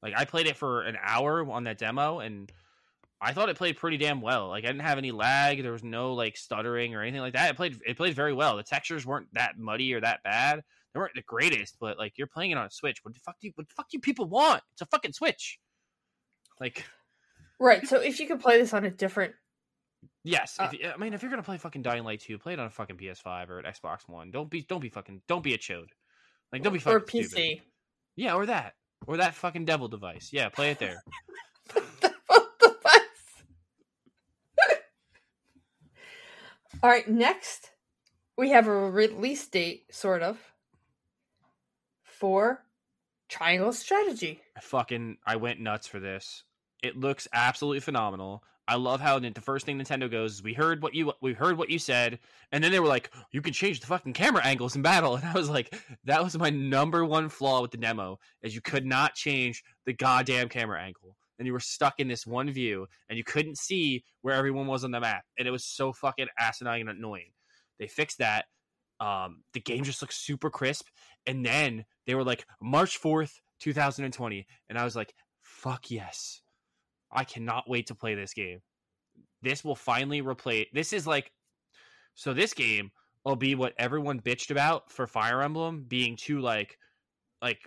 Like I played it for an hour on that demo, and I thought it played pretty damn well. Like I didn't have any lag. There was no like stuttering or anything like that. It played it played very well. The textures weren't that muddy or that bad. They weren't the greatest, but like you're playing it on a Switch. What the fuck do you, what the fuck do you people want? It's a fucking Switch. Like right. So if you could play this on a different, yes, Uh, if, I mean if you're gonna play fucking Dying Light 2, play it on a fucking PS5 or an Xbox One. Don't be don't be fucking don't be a chode. Like don't be fucking or PC, stupid. Yeah, or that. Or that fucking devil device. Yeah, play it there. All right. Next, we have a release date, sort of, for Triangle Strategy. I fucking I went nuts for this. It looks absolutely phenomenal. I love how the first thing Nintendo goes is we heard what you we heard what you said, and then they were like, you can change the fucking camera angles in battle, and I was like, that was my number one flaw with the demo is you could not change the goddamn camera angle, and you were stuck in this one view, and you couldn't see where everyone was on the map, and it was so fucking asinine and annoying. They fixed that. Um, the game just looks super crisp. And then they were like March 4th, 2020. And I was like, fuck yes. I cannot wait to play this game. This will finally replace this is like so this game will be what everyone bitched about for Fire Emblem being too like like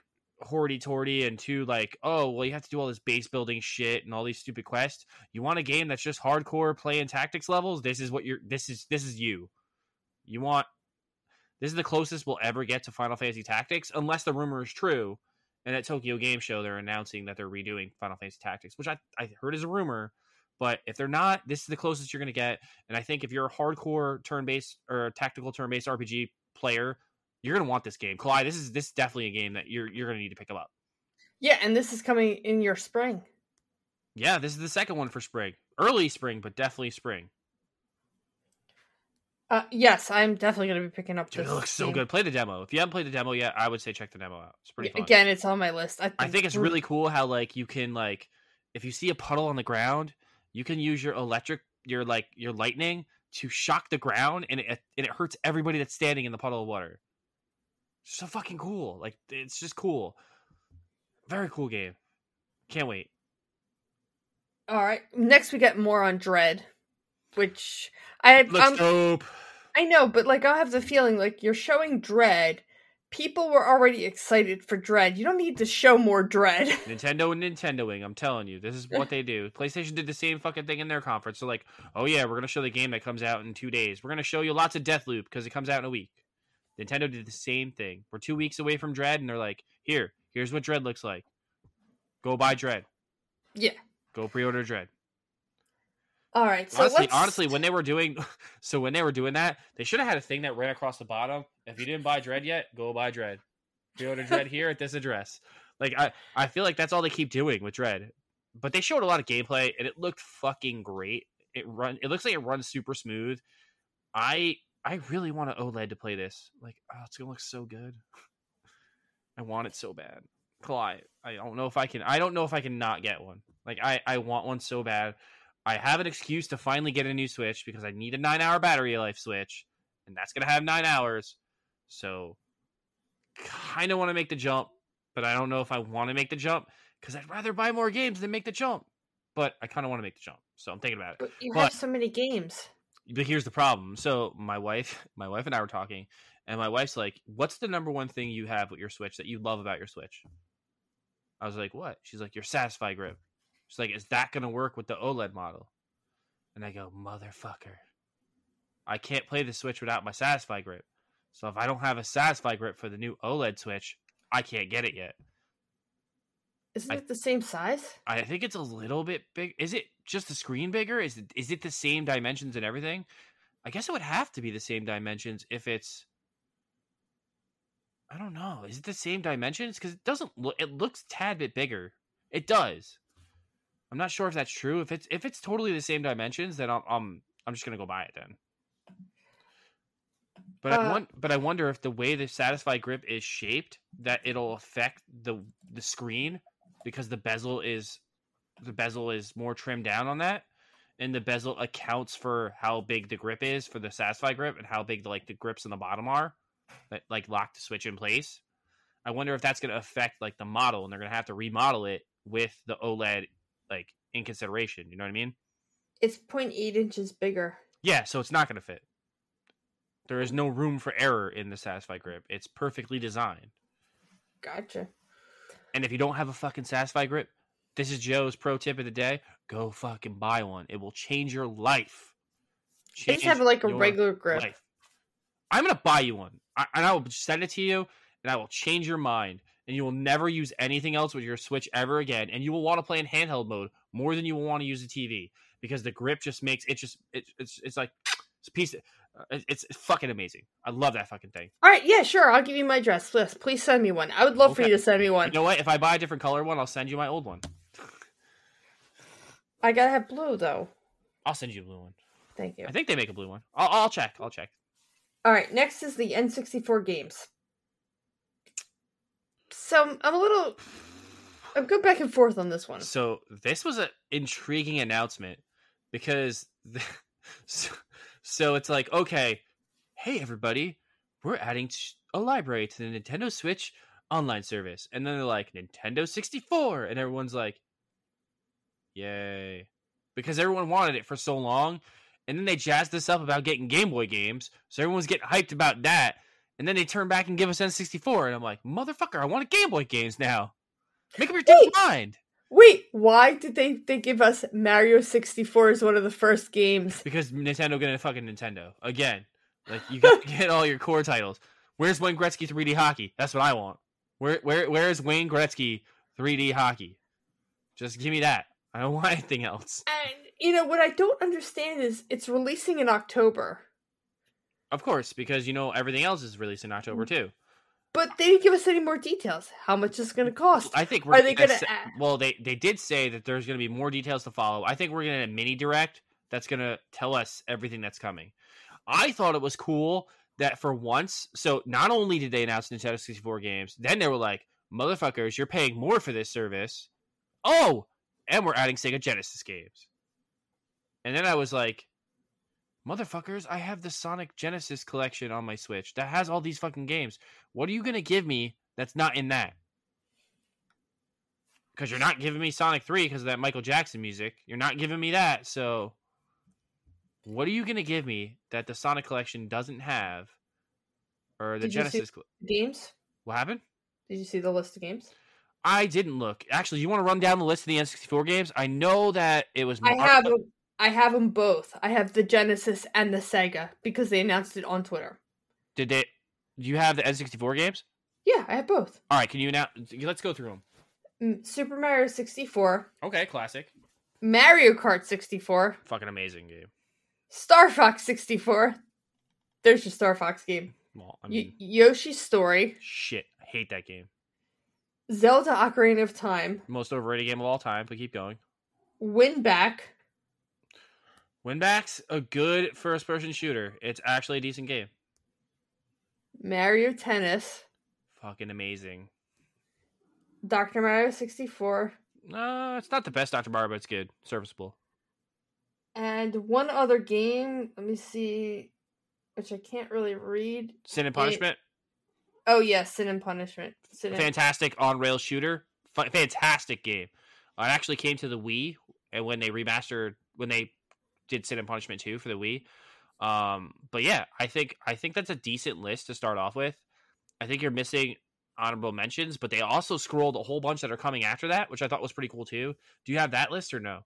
hoardy torty and too like, oh well you have to do all this base building shit and all these stupid quests. You want a game that's just hardcore play and tactics levels? This is what you're this is this is you. You want this is the closest we'll ever get to Final Fantasy Tactics, unless the rumor is true. And at Tokyo Game Show, they're announcing that they're redoing Final Fantasy Tactics, which I, I heard is a rumor. But if they're not, this is the closest you're going to get. And I think if you're a hardcore turn-based or tactical turn-based RPG player, you're going to want this game. Clyde, this is this is definitely a game that you're you're going to need to pick up. Yeah, and this is coming in your spring. Yeah, this is the second one for spring. Early spring, but definitely spring. Uh, yes, I'm definitely going to be picking up. This it looks so game. good. Play the demo. If you haven't played the demo yet, I would say check the demo out. It's pretty fun. Again, it's on my list. I think, I think it's really cool how like you can like if you see a puddle on the ground, you can use your electric your like your lightning to shock the ground and it and it hurts everybody that's standing in the puddle of water. So fucking cool. Like it's just cool. Very cool game. Can't wait. All right. Next, we get more on Dread, which I Looks um, dope. I know, but like I have the feeling like you're showing Dread. People were already excited for Dread. You don't need to show more Dread. Nintendo and Nintendoing, I'm telling you, this is what they do. PlayStation did the same fucking thing in their conference. So like, oh yeah, we're gonna show the game that comes out in two days. We're gonna show you lots of Deathloop because it comes out in a week. Nintendo did the same thing. We're two weeks away from Dread, and they're like, here, here's what Dread looks like. Go buy Dread. Yeah. Go pre-order Dread. All right. So honestly, let's... honestly, when they were doing, so when they were doing that, they should have had a thing that ran across the bottom. If you didn't buy Dread yet, go buy Dread. Go to Dread here at this address. Like I, I feel like that's all they keep doing with Dread. But they showed a lot of gameplay, and it looked fucking great. It run, it looks like it runs super smooth. I, I really want an OLED to play this. Like, oh, it's gonna look so good. I want it so bad. Clyde, I don't know if I can. I don't know if I can not get one. Like, I, I want one so bad. I have an excuse to finally get a new Switch because I need a nine hour battery life Switch, and that's gonna have nine hours. So, kind of want to make the jump, but I don't know if I want to make the jump because I'd rather buy more games than make the jump. But I kind of want to make the jump, so I'm thinking about it. But you But- have so many games. But here's the problem. So my wife, my wife and I were talking, and my wife's like, "What's the number one thing you have with your Switch that you love about your Switch?" I was like, "What?" She's like, "Your Satisfye grip." She's like, "Is that gonna work with the OLED model?" And I go, "Motherfucker, I can't play the Switch without my Satisfye grip. So if I don't have a Satisfye grip for the new OLED Switch, I can't get it yet. Isn't I- it the same size? I think it's a little bit big. Is it just the screen bigger? Is it is it the same dimensions and everything? I guess it would have to be the same dimensions if it's. I don't know. Is it the same dimensions? Because it doesn't look. It looks tad bit bigger. It does. I'm not sure if that's true. If it's if it's totally the same dimensions, then I'm I'm, I'm just gonna go buy it then. But I Uh, want, but I wonder if the way the Satisfye grip is shaped, that it'll affect the the screen because the bezel is the bezel is more trimmed down on that, and the bezel accounts for how big the grip is for the Satisfye grip and how big the, like the grips on the bottom are that like lock the switch in place. I wonder if that's going to affect like the model, and they're going to have to remodel it with the OLED like in consideration. You know what I mean? It's 0.8 inches bigger. Yeah, so it's not going to fit. There is no room for error in the Satisfye grip. It's perfectly designed. Gotcha. And if you don't have a fucking Satisfye grip, this is Joe's pro tip of the day. Go fucking buy one. It will change your life. I just have like a regular grip. life. I'm gonna buy you one, I, and I will send it to you, and I will change your mind, and you will never use anything else with your Switch ever again, and you will want to play in handheld mode more than you will want to use a TV because the grip just makes it just it, it's it's like it's a piece. Of, uh, it's, it's fucking amazing. I love that fucking thing. All right, yeah, sure. I'll give you my address. Please, please send me one. I would love for you to send me one. You know what? If I buy a different color one, I'll send you my old one. I gotta have blue though. I'll send you a blue one. Thank you. I think they make a blue one. I'll, I'll check. I'll check. All right, next is the N64 games. So I'm a little. I'm going back and forth on this one. So this was an intriguing announcement because the, so, so it's like okay, hey everybody, we're adding a library to the Nintendo Switch online service. And then they're like, Nintendo 64. And everyone's like, yay. Because everyone wanted it for so long. And then they jazzed us up about getting Game Boy games. So everyone's getting hyped about that. And then they turn back and give us N64. And I'm like, motherfucker, I want a Game Boy games now. Make up your damn mind. Wait, why did they, they give us Mario 64 as one of the first games? Because Nintendo getting a fucking Nintendo. Again. Like you got to get all your core titles. Where's Wayne Gretzky 3D hockey? That's what I want. Where where where is Wayne Gretzky 3D hockey? Just give me that. I don't want anything else. And you know what I don't understand is it's releasing in October. Of course, because you know everything else is released in October mm-hmm. too. But they didn't give us any more details. How much is it going to cost? I think we're, are they going to? Well, they they did say that there's going to be more details to follow. I think we're going to a mini direct that's going to tell us everything that's coming. I thought it was cool that for once, so not only did they announce Nintendo 64 games, then they were like, motherfuckers, you're paying more for this service. Oh, and we're adding Sega Genesis games. And then I was like, motherfuckers, I have the Sonic Genesis collection on my Switch that has all these fucking games. What are you going to give me that's not in that? Because you're not giving me Sonic 3 because of that Michael Jackson music. You're not giving me that, so what are you going to give me that the Sonic collection doesn't have, or the Did Genesis games? What happened? Did you see the list of games? I didn't look. Actually, you want to run down the list of the N64 games? I know that it was. I have. I have them both. I have the Genesis and the Sega because they announced it on Twitter. Did they? Do you have the N64 games? Yeah, I have both. All right, can you now? Let's go through them. Super Mario 64. Okay, classic. Mario Kart 64. Fucking amazing game. Star Fox 64. There's your Star Fox game. Well, I mean, y- Yoshi's Story. Shit, I hate that game. Zelda Ocarina of Time. Most overrated game of all time, but keep going. Winback. Winback's a good first person shooter. It's actually a decent game. Mario Tennis. Fucking amazing. Dr. Mario 64. Uh, it's not the best Dr. Mario, but it's good. Serviceable. And one other game, let me see, which I can't really read. Sin and Punishment. It, oh yes, Sin and Punishment. Sin Fantastic on rail shooter. F- fantastic game. Uh, it actually came to the Wii, and when they remastered, when they did Sin and Punishment too for the Wii. Um, but yeah, I think I think that's a decent list to start off with. I think you're missing honorable mentions, but they also scrolled a whole bunch that are coming after that, which I thought was pretty cool too. Do you have that list or no?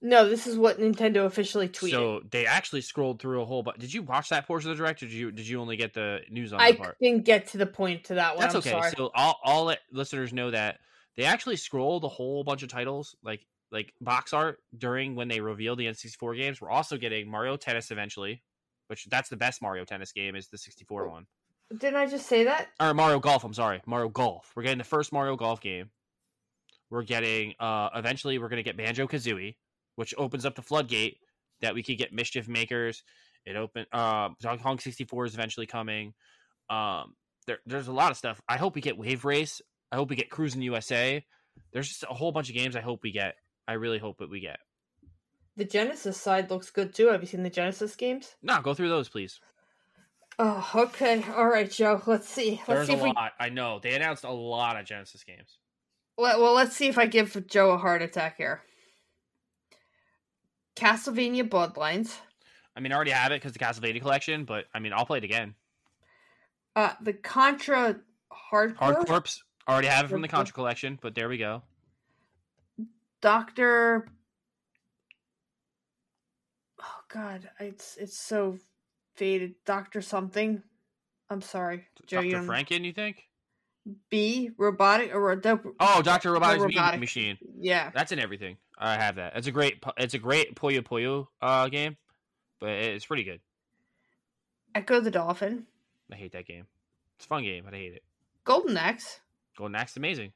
No, this is what Nintendo officially tweeted. So they actually scrolled through a whole bunch. Did you watch that portion of the direct, or did you did you only get the news on I that part? didn't get to the point to that one. That's I'm okay. Sorry. So I'll I'll let listeners know that they actually scrolled a whole bunch of titles, like like box art during when they revealed the N64 games. We're also getting Mario Tennis eventually, which that's the best Mario Tennis game is the 64 one. Didn't I just say that? Or Mario Golf. I'm sorry, Mario Golf. We're getting the first Mario Golf game. We're getting uh eventually we're gonna get Banjo Kazooie which opens up the floodgate that we could get mischief makers. It open uh Donkey Kong 64 is eventually coming. Um there, there's a lot of stuff. I hope we get Wave Race. I hope we get Cruis'n USA. There's just a whole bunch of games I hope we get. I really hope that we get. The Genesis side looks good too. Have you seen the Genesis games? No, go through those, please. Oh, okay. All right, Joe. Let's see. There's Let's see a lot. We... I know they announced a lot of Genesis games. Well, well, let's see if I give Joe a heart attack here. Castlevania Bloodlines. I mean, I already have it because the Castlevania collection, but I mean, I'll play it again. Uh, the Contra. Hard Corpse. Already have it from the Contra collection, but there we go. Doctor. Oh God, it's it's so faded. Doctor something. I'm sorry, Joe. Doctor Franken, you think? B robotic or oh, Doctor Robotnik's robotic. Machine. Yeah, that's in everything. I have that. It's a great. It's a great Puyo Puyo uh, game, but it's pretty good. Ecco the Dolphin. I hate that game. It's a fun game, but I hate it. Golden Axe. Golden Axe, amazing.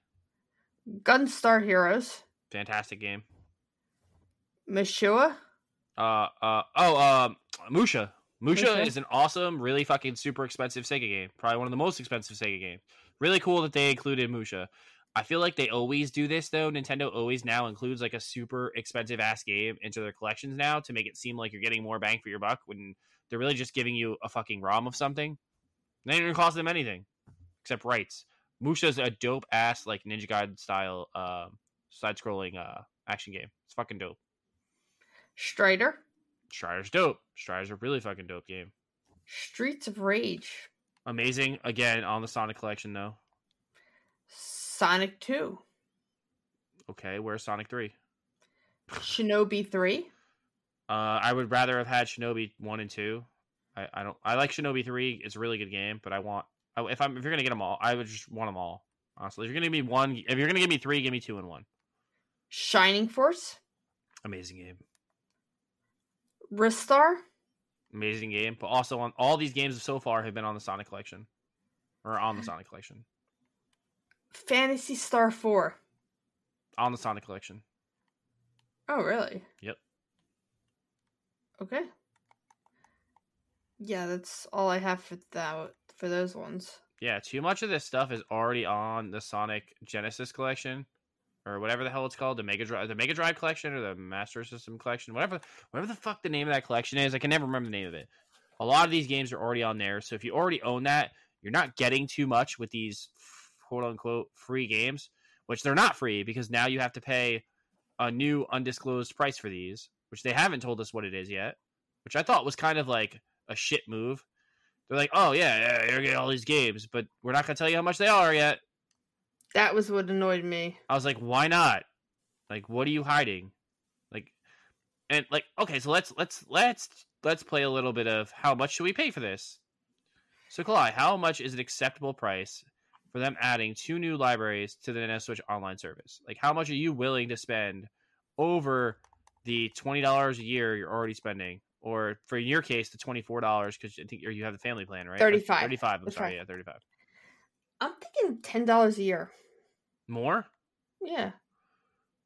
Gunstar Heroes. Fantastic game. Mashua. Uh uh oh uh Musha. Musha. Musha is an awesome, really fucking super expensive Sega game. Probably one of the most expensive Sega games. Really cool that they included Musha. I feel like they always do this though. Nintendo always now includes like a super expensive ass game into their collections now to make it seem like you're getting more bang for your buck when they're really just giving you a fucking ROM of something. They didn't even cost them anything except rights. Musha's a dope ass like Ninja Gaiden style uh, side scrolling uh, action game. It's fucking dope. Strider. Strider's dope. Strider's a really fucking dope game. Streets of Rage. Amazing. Again on the Sonic collection though. Sonic 2. Okay, where's Sonic Three? Shinobi 3. Uh, I would rather have had Shinobi one and two. I, I don't. I like Shinobi three. It's a really good game, but I want I, if I'm if you're gonna get them all, I would just want them all. Honestly, if you're gonna give me one, if you're gonna give me three, give me two and one. Shining Force. Amazing game. Ristar. Amazing game, but also on all these games so far have been on the Sonic collection, or on the Sonic collection, Phantasy Star 4. on the Sonic collection. Oh, really? Yep. Okay. Yeah, that's all I have for that for those ones. Yeah, too much of this stuff is already on the Sonic Genesis collection, or whatever the hell it's called, the Mega Drive, the Mega Drive collection, or the Master System collection, whatever, whatever the fuck the name of that collection is. I can never remember the name of it. A lot of these games are already on there, so if you already own that, you're not getting too much with these quote unquote free games, which they're not free because now you have to pay a new undisclosed price for these, which they haven't told us what it is yet, which I thought was kind of like a shit move. They're like, oh yeah, yeah, you're getting all these games, but we're not gonna tell you how much they are yet. That was what annoyed me. I was like, why not? Like, what are you hiding? Like, and like, okay, so let's let's let's let's play a little bit of how much should we pay for this? So, Kalai, how much is an acceptable price for them adding two new libraries to the Nintendo Switch online service? Like, how much are you willing to spend over the twenty dollars a year you're already spending, or for your case, the twenty four dollars because I think you have the family plan, right? 35. Thirty five. I'm That's sorry, right. yeah, thirty five. I'm thinking ten dollars a year. More? Yeah.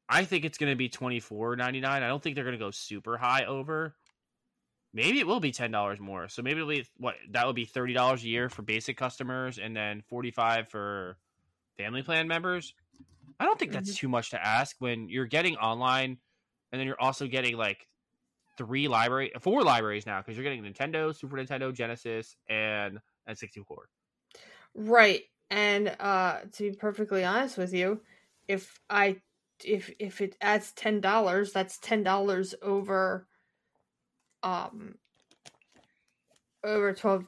I think it's going to be twenty four ninety nine. I don't think they're going to go super high over. Maybe it will be ten dollars more. So maybe it'll be what that would be thirty dollars a year for basic customers, and then forty five for family plan members. I don't think that's mm-hmm. too much to ask when you're getting online, and then you're also getting like three library, four libraries now because you're getting Nintendo, Super Nintendo, Genesis, and N sixty four. Right. And uh to be perfectly honest with you, if I if if it adds ten dollars, that's ten dollars over um over a 12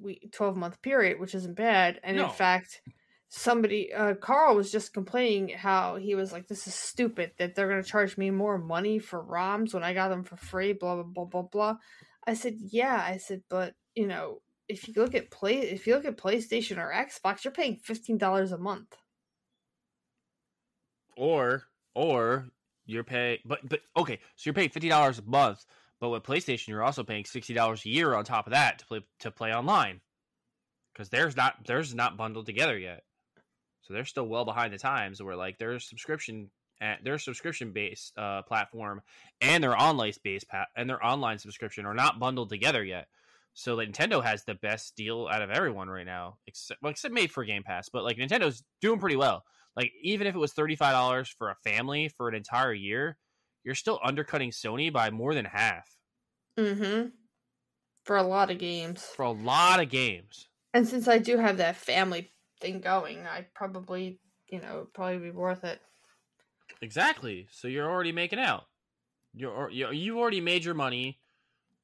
week 12 month period which isn't bad and No. in fact somebody uh carl was just complaining how he was like this is stupid that they're going to charge me more money for roms when i got them for free blah blah blah blah blah i said yeah i said but you know if you look at play if you look at playstation or xbox you're paying $15 a month. Or or you're paying but but okay so you're paying fifty dollars a month but with playstation you're also paying sixty dollars a year on top of that to play to play online. Because there's not there's not bundled together yet. So they're still well behind the times where like their subscription at their subscription based uh, platform and their online based pa- and their online subscription are not bundled together yet so like, Nintendo has the best deal out of everyone right now, except well, except made for Game Pass. But like Nintendo's doing pretty well. Like even if it was thirty five dollars for a family for an entire year, you're still undercutting Sony by more than half mm-hmm for a lot of games for a lot of games. and since i do have that family thing going i probably you know probably be worth it Exactly. So you're already making out. You're you you already made your money,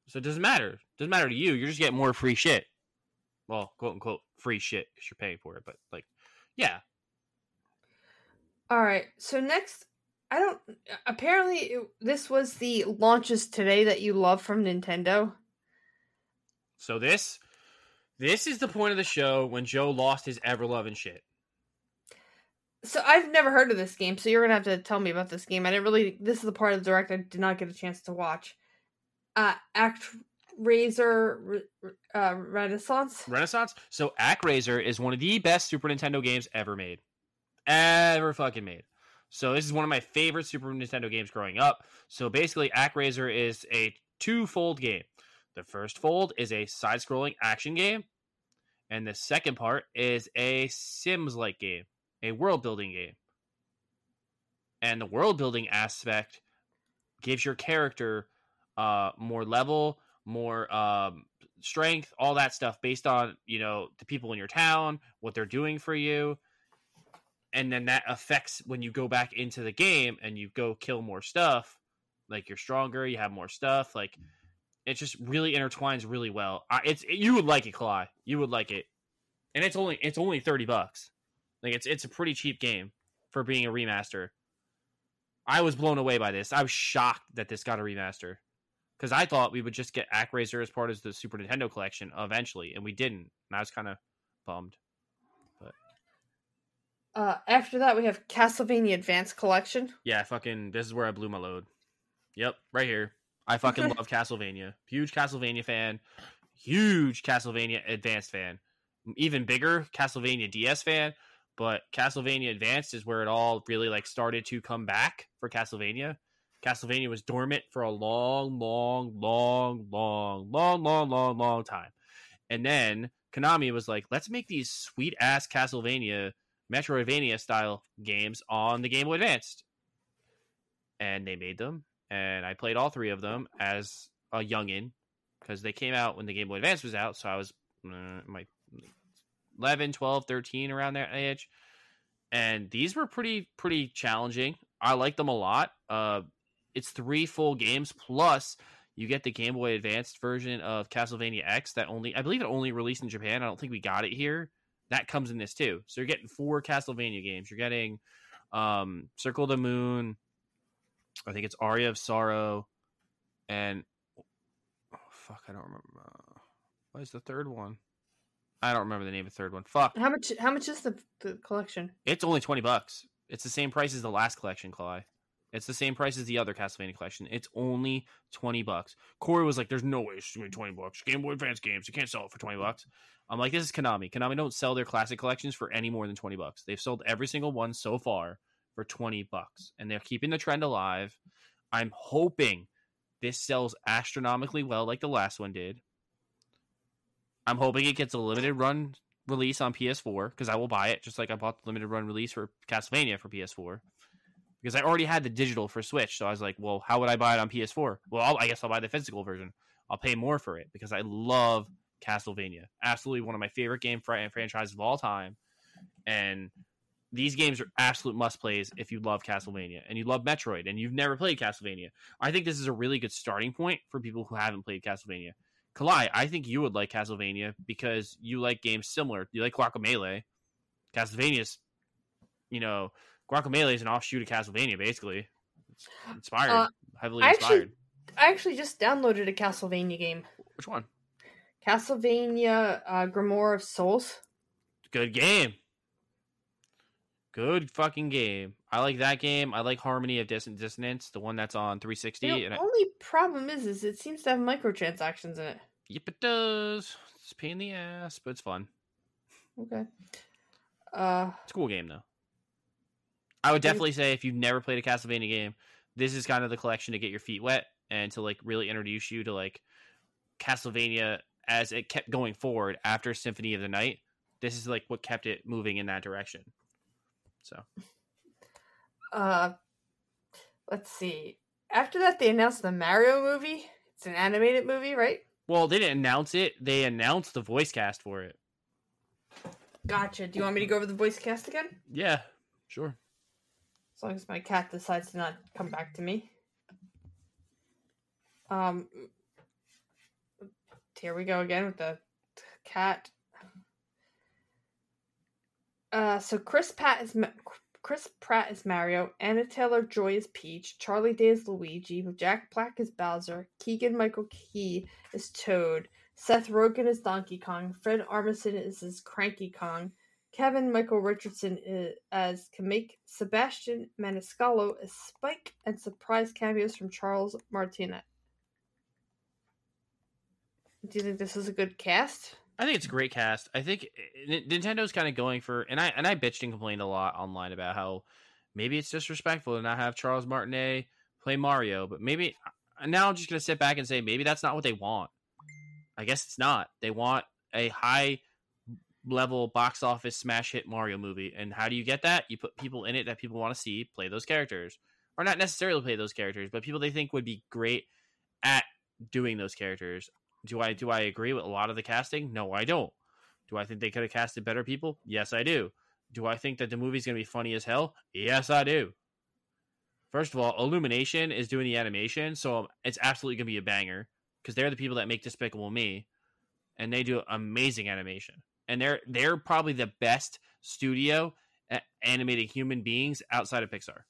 so it doesn't matter. Doesn't matter to you. You're just getting more free shit. Well, quote unquote free shit because you're paying for it. But like, yeah, All right. So next, I don't. Apparently, it, this was the launches today that you love from Nintendo. So this this is the point of the show when Joe lost his ever loving shit. So I've never heard of this game. So you're gonna have to tell me about this game. I didn't really. This is the part of the direct I did not get a chance to watch. Uh, ActRaiser Razor uh, Renaissance. Renaissance. So ActRaiser is one of the best Super Nintendo games ever made. Ever fucking made. So this is one of my favorite Super Nintendo games growing up. So basically ActRaiser is a two-fold game. The first fold is a side-scrolling action game, and the second part is a Sims-like game, a world-building game. And the world-building aspect gives your character uh, more level, more um, strength, all that stuff based on, you know, the people in your town, what they're doing for you. And then that affects when you go back into the game and you go kill more stuff. Like you're stronger, you have more stuff. Like it just really intertwines really well. I, it's you would like it, Kalai. You would like it, and it's only it's only thirty bucks. Like it's it's a pretty cheap game for being a remaster. I was blown away by this. I was shocked that this got a remaster because I thought we would just get ActRaiser as part of the Super Nintendo collection eventually, and we didn't. And I was kind of bummed. But Uh, after that, we have Castlevania Advanced Collection. yeah, fucking, this is where I blew my load. Yep, right here. I fucking love Castlevania. Huge Castlevania fan. Huge Castlevania Advanced fan. Even bigger Castlevania DS fan. But Castlevania Advanced is where it all really like started to come back for Castlevania. Castlevania was dormant for a long, long, long, long, long, long, long, long time. And then Konami was like, let's make these sweet ass Castlevania, Metroidvania style games on the Game Boy Advanced. And they made them. And I played all three of them as a youngin because they came out when the Game Boy Advance was out. So I was uh, my 11, 12, 13 around that age. And these were pretty, pretty challenging. I liked them a lot. Uh, it's three full games plus you get the Game Boy Advanced version of Castlevania X that only I believe it only released in Japan. I don't think we got it here. That comes in this too. So you're getting four Castlevania games. You're getting um Circle of the Moon. I think it's Aria of Sorrow and oh, fuck, I don't remember. Uh, what is the third one? I don't remember the name of the third one. Fuck. How much? How much is the, the collection? It's only 20 bucks. It's the same price as the last collection, Cly. It's the same price as the other Castlevania collection. It's only 20 bucks. Corey was like, there's no way it's going to be 20 bucks. Game Boy Advance games, you can't sell it for 20 bucks. I'm like, this is Konami. Konami don't sell their classic collections for any more than 20 bucks. They've sold every single one so far for 20 bucks. And they're keeping the trend alive. I'm hoping this sells astronomically well like the last one did. I'm hoping it gets a limited run release on PS4 because I will buy it, just like I bought the limited run release for Castlevania for PS4 because I already had the digital for Switch. So I was like, well, how would I buy it on PS4? Well, I'll, I guess I'll buy the physical version. I'll pay more for it because I love Castlevania. Absolutely one of my favorite game fr- franchises of all time. And these games are absolute must plays if you love Castlevania and you love Metroid and you've never played Castlevania. I think this is a really good starting point for people who haven't played Castlevania. Kalai, I think you would like Castlevania because you like games similar. You like Guacamelee. Castlevania's, you know, Guacamelee is an offshoot of Castlevania, basically. It's inspired, Uh, heavily I actually- inspired. I actually just downloaded a Castlevania game. Which one? Castlevania uh, Grimoire of Souls. Good game. Good fucking game. I like that game. I like Harmony of Dis- Dissonance, the one that's on 360. The and I, only problem is, is it seems to have microtransactions in it. yep, it does. It's a pain in the ass, but it's fun. Okay. Uh, It's a cool game though. I would definitely say if you've never played a Castlevania game, this is kind of the collection to get your feet wet and to like really introduce you to like Castlevania as it kept going forward after Symphony of the Night. This is like what kept it moving in that direction. So uh, let's see. After that, they announced the Mario movie. It's an animated movie, right? well, they didn't announce it. They announced the voice cast for it. Gotcha. Do you want me to go over the voice cast again? Yeah, sure. As long as my cat decides to not come back to me. Um, here we go again with the cat. Uh, so Chris Pratt is Ma- Chris Pratt is Mario, Anya Taylor Joy is Peach, Charlie Day is Luigi, Jack Black is Bowser, Keegan Michael Key is Toad, Seth Rogen is Donkey Kong, Fred Armisen is his Cranky Kong, Kevin Michael Richardson as Kamek, Sebastian Maniscalco as Spike, and surprise cameos from Charles Martinet. Do you think this is a good cast? I think it's a great cast. I think eh, N- Nintendo's kind of going for, and I and I bitched and complained a lot online about how maybe it's disrespectful to not have Charles Martinet play Mario, but maybe uh, now I'm just gonna sit back and say maybe that's not what they want. I guess it's not. They want a high level box office smash hit Mario movie, and how do you get that? You put people in it that people want to see play those characters, or not necessarily play those characters, but people they think would be great at doing those characters. Do I do I agree with a lot of the casting? No, I don't. Do I think they could have casted better people? Yes, I do. Do I think that the movie's going to be funny as hell? Yes, I do. First of all, Illumination is doing the animation, so it's absolutely going to be a banger because they're the people that make Despicable Me, and they do amazing animation. And they're they're probably the best studio at animating human beings outside of Pixar.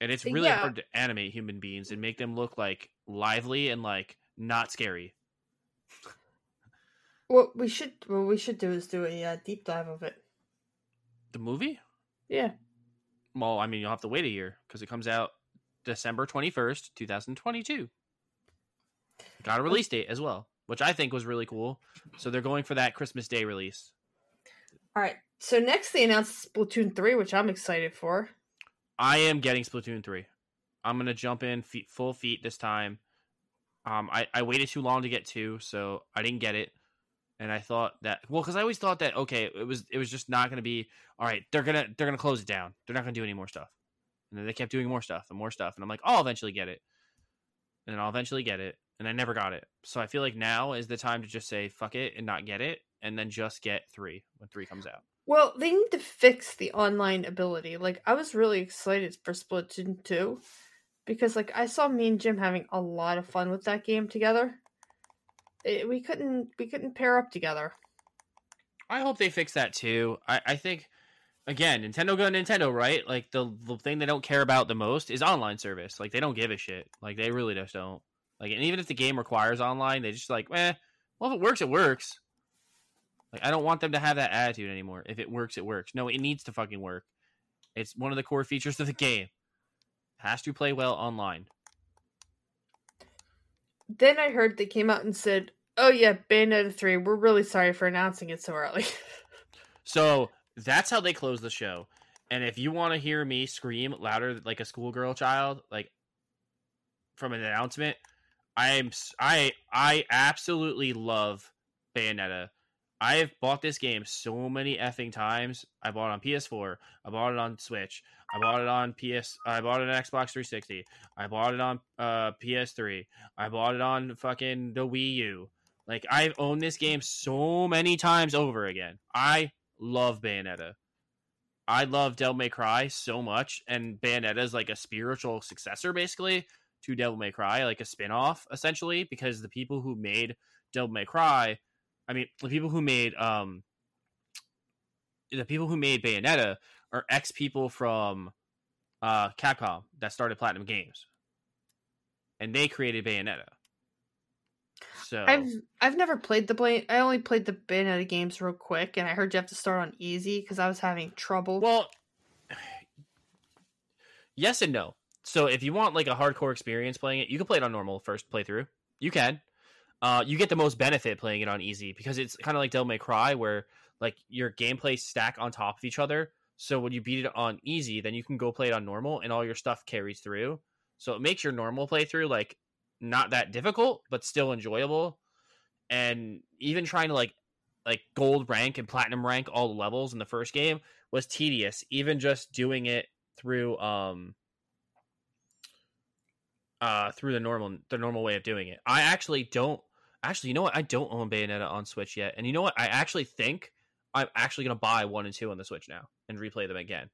And it's really Yeah. hard to animate human beings and make them look like lively and like not scary. What we should what we should do is do a uh, deep dive of it. The movie? Yeah. Well, I mean, you'll have to wait a year because it comes out December 21st, 2022. Got a release date as well, which I think was really cool. So they're going for that Christmas Day release. All right. So next they announced Splatoon 3, which I'm excited for. I am getting Splatoon 3. I'm going to jump in feet, full feet this time. Um, I, I waited too long to get two, so I didn't get it. And I thought that well, because I always thought that okay, it was it was just not going to be all right. They're gonna they're gonna close it down. They're not gonna do any more stuff. And then they kept doing more stuff and more stuff, and I'm like, oh, I'll eventually get it. And then I'll eventually get it, and I never got it. So I feel like now is the time to just say fuck it and not get it, and then just get three when three comes out. Well, they need to fix the online ability. Like I was really excited for Splatoon 2 because like I saw me and Jim having a lot of fun with that game together. It, we couldn't we couldn't pair up together. I hope they fix that too. I, I think again, Nintendo go Nintendo, right? Like the the thing they don't care about the most is online service. Like they don't give a shit. Like they really just don't. Like and even if the game requires online, they just like, eh, well if it works, it works. Like I don't want them to have that attitude anymore. If it works, it works. No, it needs to fucking work. It's one of the core features of the game. It has to play well online. Then I heard they came out and said, "Oh yeah, Bayonetta 3, we're really sorry for announcing it so early." So that's how they close the show. And if you want to hear me scream louder like a schoolgirl child, like from an announcement, I'm s- I I absolutely love Bayonetta. I have bought this game so many effing times. I bought it on PS4. I bought it on Switch. I bought it on PS. I bought it on Xbox 360. I bought it on uh, PS3. I bought it on fucking the Wii U. Like I've owned this game so many times over again. I love Bayonetta. I love Devil May Cry so much, and Bayonetta is like a spiritual successor, basically, to Devil May Cry, like a spin-off, essentially, because the people who made Devil May Cry, I mean, the people who made um, the people who made Bayonetta are ex people from uh Capcom that started Platinum Games, and they created Bayonetta. So I've I've never played the Blade. I only played the Bayonetta games real quick, and I heard you have to start on easy because I was having trouble. Well, yes and no. So if you want like a hardcore experience playing it, you can play it on normal first playthrough. You can. Uh, you get the most benefit playing it on easy because it's kind of like Devil May Cry, where like your gameplay stack on top of each other. So when you beat it on easy, then you can go play it on normal, and all your stuff carries through. So it makes your normal playthrough like not that difficult, but still enjoyable. And even trying to like like gold rank and platinum rank all the levels in the first game was tedious. Even just doing it through um uh through the normal the normal way of doing it. I actually don't actually you know what I don't own Bayonetta on Switch yet. And you know what? I actually think I'm actually gonna buy one and two on the Switch now and replay them again.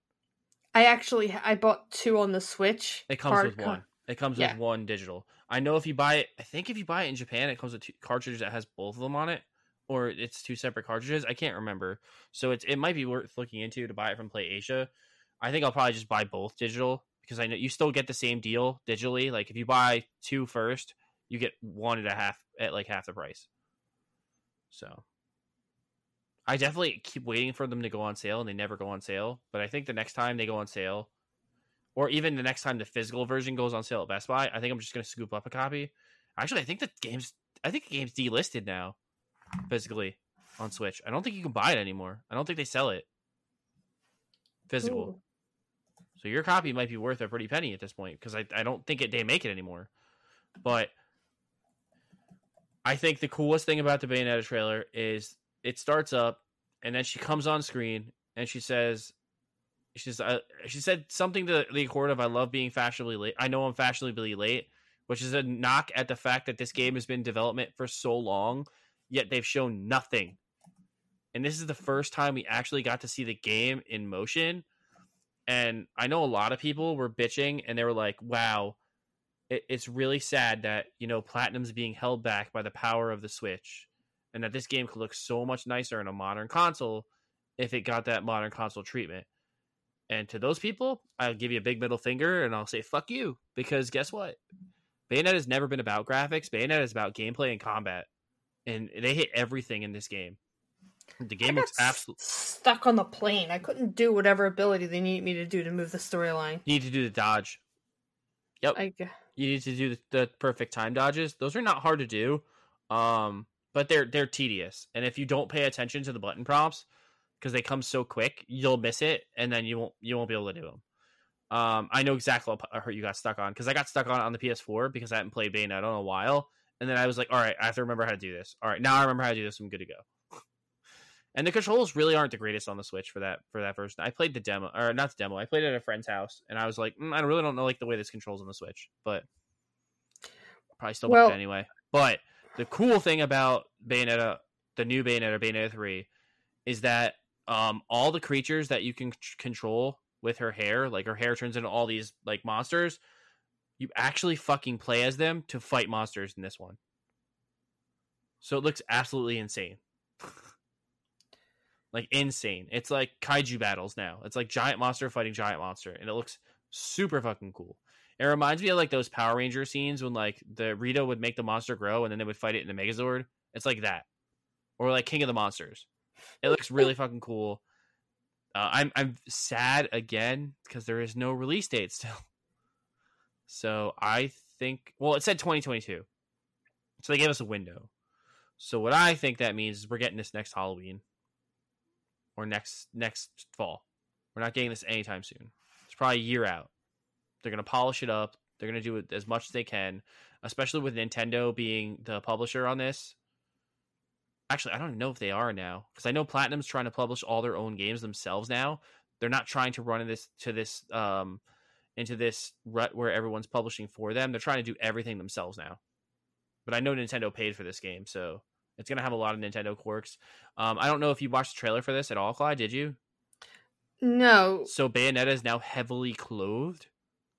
I actually I bought two on the Switch. It comes with one. It comes Yeah. with one digital. I know if you buy it, I think if you buy it in Japan, it comes with two cartridges that has both of them on it, or it's two separate cartridges. I can't remember. So it's it might be worth looking into to buy it from Play Asia. I think I'll probably just buy both digital because I know you still get the same deal digitally. Like if you buy two first, you get one and a half at like half the price. So I definitely keep waiting for them to go on sale, and they never go on sale. But I think the next time they go on sale, or even the next time the physical version goes on sale at Best Buy, I think I'm just gonna scoop up a copy. Actually, I think the game's I think the game's delisted now, physically on Switch. I don't think you can buy it anymore. I don't think they sell it physical. Ooh. So your copy might be worth a pretty penny at this point because I, I don't think it they make it anymore. But I think the coolest thing about the Bayonetta trailer is it starts up and then she comes on screen and she says she's uh, she said something to the accord of I love being fashionably late. I know I'm fashionably late, which is a knock at the fact that this game has been in development for so long, yet they've shown nothing. And this is the first time we actually got to see the game in motion. And I know a lot of people were bitching and they were like, wow, it, it's really sad that, you know, Platinum's being held back by the power of the Switch and that this game could look so much nicer in a modern console if it got that modern console treatment. And to those people, I'll give you a big middle finger and I'll say, fuck you. Because guess what? Bayonetta has never been about graphics. Bayonetta is about gameplay and combat. And they hit everything in this game. The game looks absolutely stuck on the plane. I couldn't do whatever ability they need me to do to move the storyline. You need to do the dodge. Yep. I, you need to do the, the, perfect time dodges. Those are not hard to do, um, but they're they're tedious. And if you don't pay attention to the button prompts because they come so quick, you'll miss it, and then you won't you won't be able to do them. Um, I know exactly what hurt you got stuck on because I got stuck on on the PS4 because I hadn't played Bayonetta in a while, and then I was like, all right, I have to remember how to do this. All right, now I remember how to do this. I'm good to go. And the controls really aren't the greatest on the Switch for that for that version. I played the demo or not the demo. I played it at a friend's house, and I was like, mm, I really don't know like the way this controls on the Switch, but probably still well, anyway. But the cool thing about Bayonetta, the new Bayonetta, Bayonetta three, is that um, all the creatures that you can c- control with her hair. Like her hair turns into all these like monsters. You actually fucking play as them to fight monsters in this one. So it looks absolutely insane. Like insane. It's like kaiju battles now. It's like giant monster fighting giant monster and it looks super fucking cool. It reminds me of like those Power Ranger scenes when like the Rita would make the monster grow and then they would fight it in the Megazord. It's like that. Or like King of the Monsters. It looks really fucking cool. Uh, I'm I'm sad again because there is no release date still. So I think well, it said 2022, so they gave us a window. So what I think that means is we're getting this next Halloween or next next fall. We're not getting this anytime soon. It's probably a year out. They're gonna polish it up. They're gonna do it as much as they can, especially with Nintendo being the publisher on this actually I don't even know if they are now because I know Platinum's trying to publish all their own games themselves now. They're not trying to run in this to this um into this rut where everyone's publishing for them. They're trying to do everything themselves now. But I know Nintendo paid for this game, so it's gonna have a lot of Nintendo quirks. Um, I don't know if you watched the trailer for this at all, Kalai. Did you? No. So Bayonetta is now heavily clothed.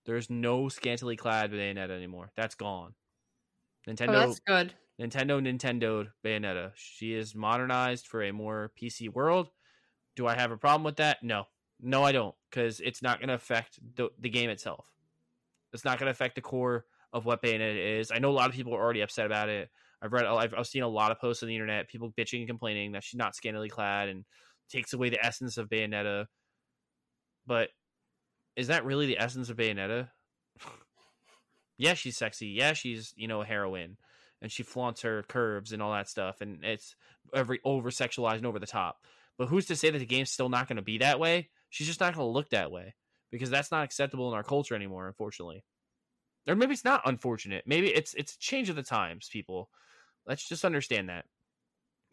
There's no scantily clad Bayonetta anymore. That's gone. Nintendo. Oh, that's good. Nintendo Nintendo Bayonetta. She is modernized for a more PC world. Do I have a problem with that? No. No, I don't, because it's not going to affect the, the game itself. It's not going to affect the core of what Bayonetta is. I know a lot of people are already upset about it. I've read, I've, I've seen a lot of posts on the internet, people bitching and complaining that she's not scantily clad and takes away the essence of Bayonetta. But is that really the essence of Bayonetta? yeah, she's sexy. Yeah, she's you know a heroine and she flaunts her curves and all that stuff, and it's every over sexualized and over the top. But who's to say that the game's still not going to be that way? She's just not going to look that way because that's not acceptable in our culture anymore, unfortunately. Or maybe it's not unfortunate. Maybe it's it's a change of the times, people. Let's just understand that.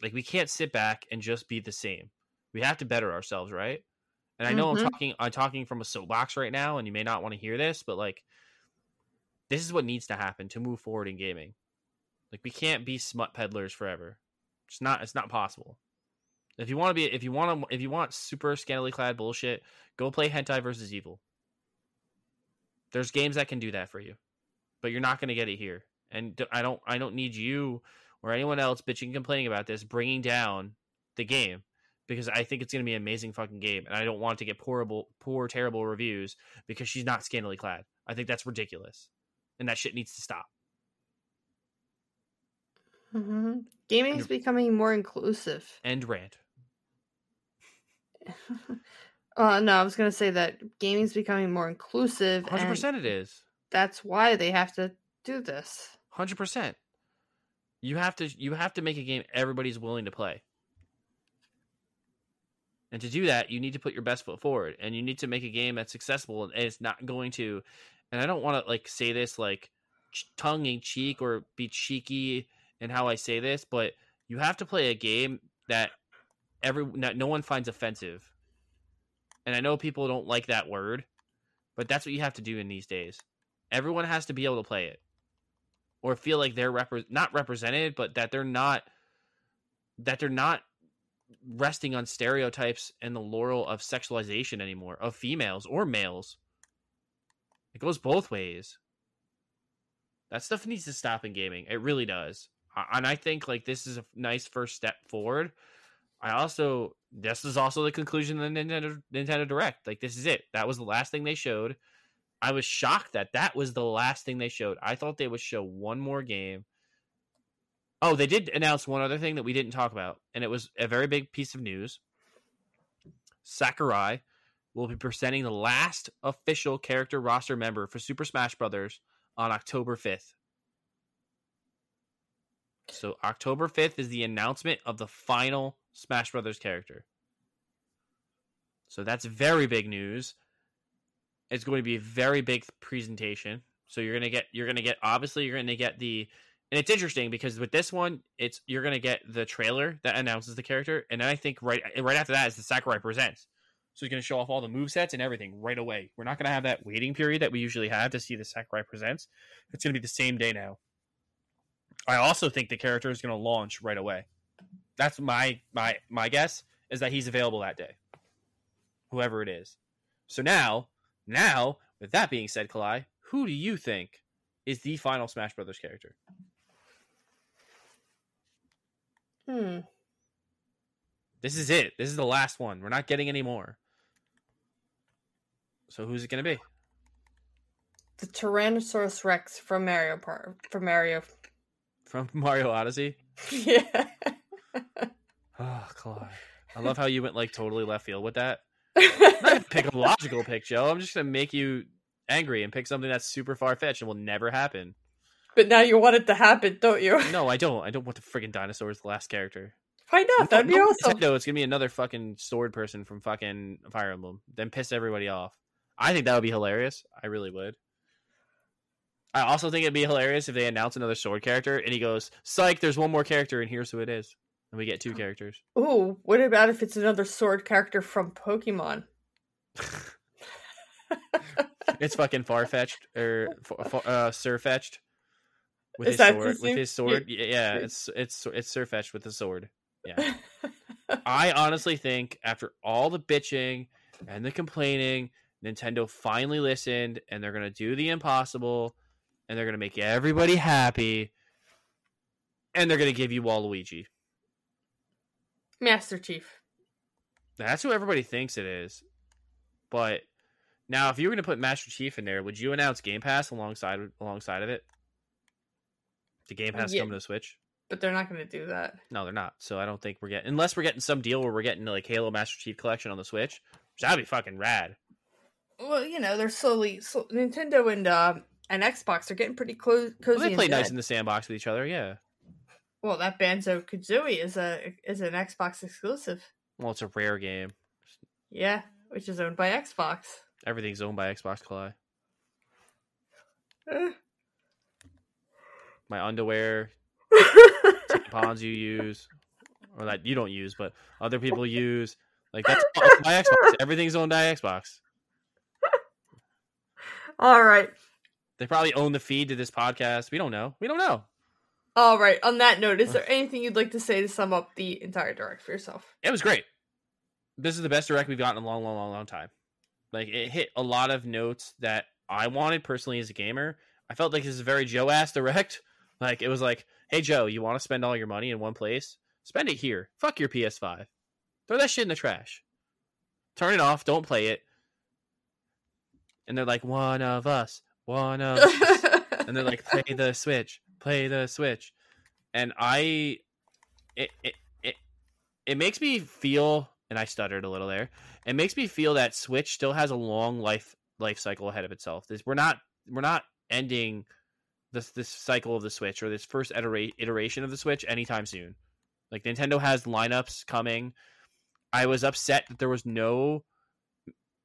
Like we can't sit back and just be the same. We have to better ourselves, right? And I know mm-hmm. I'm talking I'm talking from a soapbox right now, and you may not want to hear this, but like this is what needs to happen to move forward in gaming. Like we can't be smut peddlers forever. It's not. It's not possible. If you want to be, if you want to, if you want super scantily clad bullshit, go play Hentai versus Evil. There's games that can do that for you, but you're not going to get it here. And I don't, I don't need you or anyone else bitching and complaining about this bringing down the game because I think it's going to be an amazing fucking game, and I don't want to get poorable, poor, terrible reviews because she's not scantily clad. I think that's ridiculous, and that shit needs to stop. Mm-hmm. Gaming is becoming more inclusive. End rant. uh, no, I was going to say that gaming is becoming more inclusive. Hundred percent, it is. That's why they have to do this. Hundred percent. You have to. You have to make a game everybody's willing to play. And to do that, you need to put your best foot forward, and you need to make a game that's accessible, and it's not going to. And I don't want to like say this like tongue in cheek or be cheeky in how I say this, but you have to play a game that every that no one finds offensive. And I know people don't like that word, but that's what you have to do in these days. Everyone has to be able to play it. or feel like they're repre- not represented, but that they're not that they're not resting on stereotypes and the laurel of sexualization anymore of females or males. It goes both ways. That stuff needs to stop in gaming. It really does. And I think like this is a nice first step forward. I also this is also the conclusion of the Nintendo Nintendo Direct. Like this is it. That was the last thing they showed. I was shocked that that was the last thing they showed. I thought they would show one more game. Oh, they did announce one other thing that we didn't talk about, and it was a very big piece of news. Sakurai will be presenting the last official character roster member for Super Smash Bros. on October 5th. So October 5th is the announcement of the final Smash Brothers character. So that's very big news. It's going to be a very big presentation. So you're going to get you're to get obviously you're going to get the and it's interesting because with this one it's you're going to get the trailer that announces the character and then I think right right after that is the Sakurai presents. So he's going to show off all the move sets and everything right away. We're not going to have that waiting period that we usually have to see the Sakurai presents. It's going to be the same day now. I also think the character is going to launch right away. That's my my my guess is that he's available that day. Whoever it is. So now, now with that being said, Kalai, who do you think is the final Smash Brothers character? Hmm. This is it. This is the last one. We're not getting any more. So who's it going to be? The Tyrannosaurus Rex from Mario Part from Mario. From Mario Odyssey? yeah. Ah, oh, Kalai. I love how you went like totally left field with that. I'm not gonna pick a logical pick, Joe. I'm just gonna make you angry and pick something that's super far fetched and will never happen. but now you want it to happen, don't you? No, I don't. I don't want the friggin' dinosaurs the last character. Why not? That'd be No, awesome. Nintendo, it's gonna be another fucking sword person from fucking Fire Emblem. Then piss everybody off. I think that would be hilarious. I really would. I also think it'd be hilarious if they announce another sword character and he goes, "Psych, there's one more character and here's who it is." And we get two characters. Ooh, what about if it's another sword character from Pokemon? it's fucking far fetched or uh, Sir fetched with Is his sword. With his sword, Yeah. yeah, it's it's it's Sir fetched with a sword. Yeah, I honestly think after all the bitching and the complaining, Nintendo finally listened and they're gonna do the impossible and they're gonna make everybody happy and they're gonna give you Waluigi. Master Chief. That's who everybody thinks it is. But now, if you were going to put Master Chief in there, would you announce Game Pass alongside alongside of it? The Game Pass Yeah. come to Switch? But they're not going to do that. No, they're not. So I don't think we're getting unless we're getting some deal where we're getting like Halo Master Chief Collection on the Switch. Which that'd be fucking rad. Well, you know, they're slowly. So Nintendo and uh, and Xbox are getting pretty close. Cozy Well, they play nice in the sandbox with each other. Yeah. Well, that Banjo Kazooie is a is an Xbox exclusive. Well, it's a rare game. Yeah, which is owned by Xbox. Everything's owned by Xbox Kalai. Eh. My underwear, tampons you use, or that you don't use, but other people use. Like that's by Xbox. Everything's owned by Xbox. All right, They probably own the feed to this podcast. We don't know. We don't know. All right. On that note, is there anything you'd like to say to sum up the entire direct for yourself? It was great. This is the best direct we've gotten in a long, long, long, long time. Like it hit a lot of notes that I wanted personally as a gamer. I felt like this is a very Joe ass direct. Like it was like, hey Joe, you want to spend all your money in one place? Spend it here. Fuck your PS5. Throw that shit in the trash. Turn it off. Don't play it. And they're like, one of us, one of us. and they're like, play the Switch, play the Switch, and I, it it it it makes me feel, and I stuttered a little there. It makes me feel that Switch still has a long life life cycle ahead of itself. This we're not we're not ending this this cycle of the Switch or this first iteration of the Switch anytime soon. Like Nintendo has lineups coming. I was upset that there was no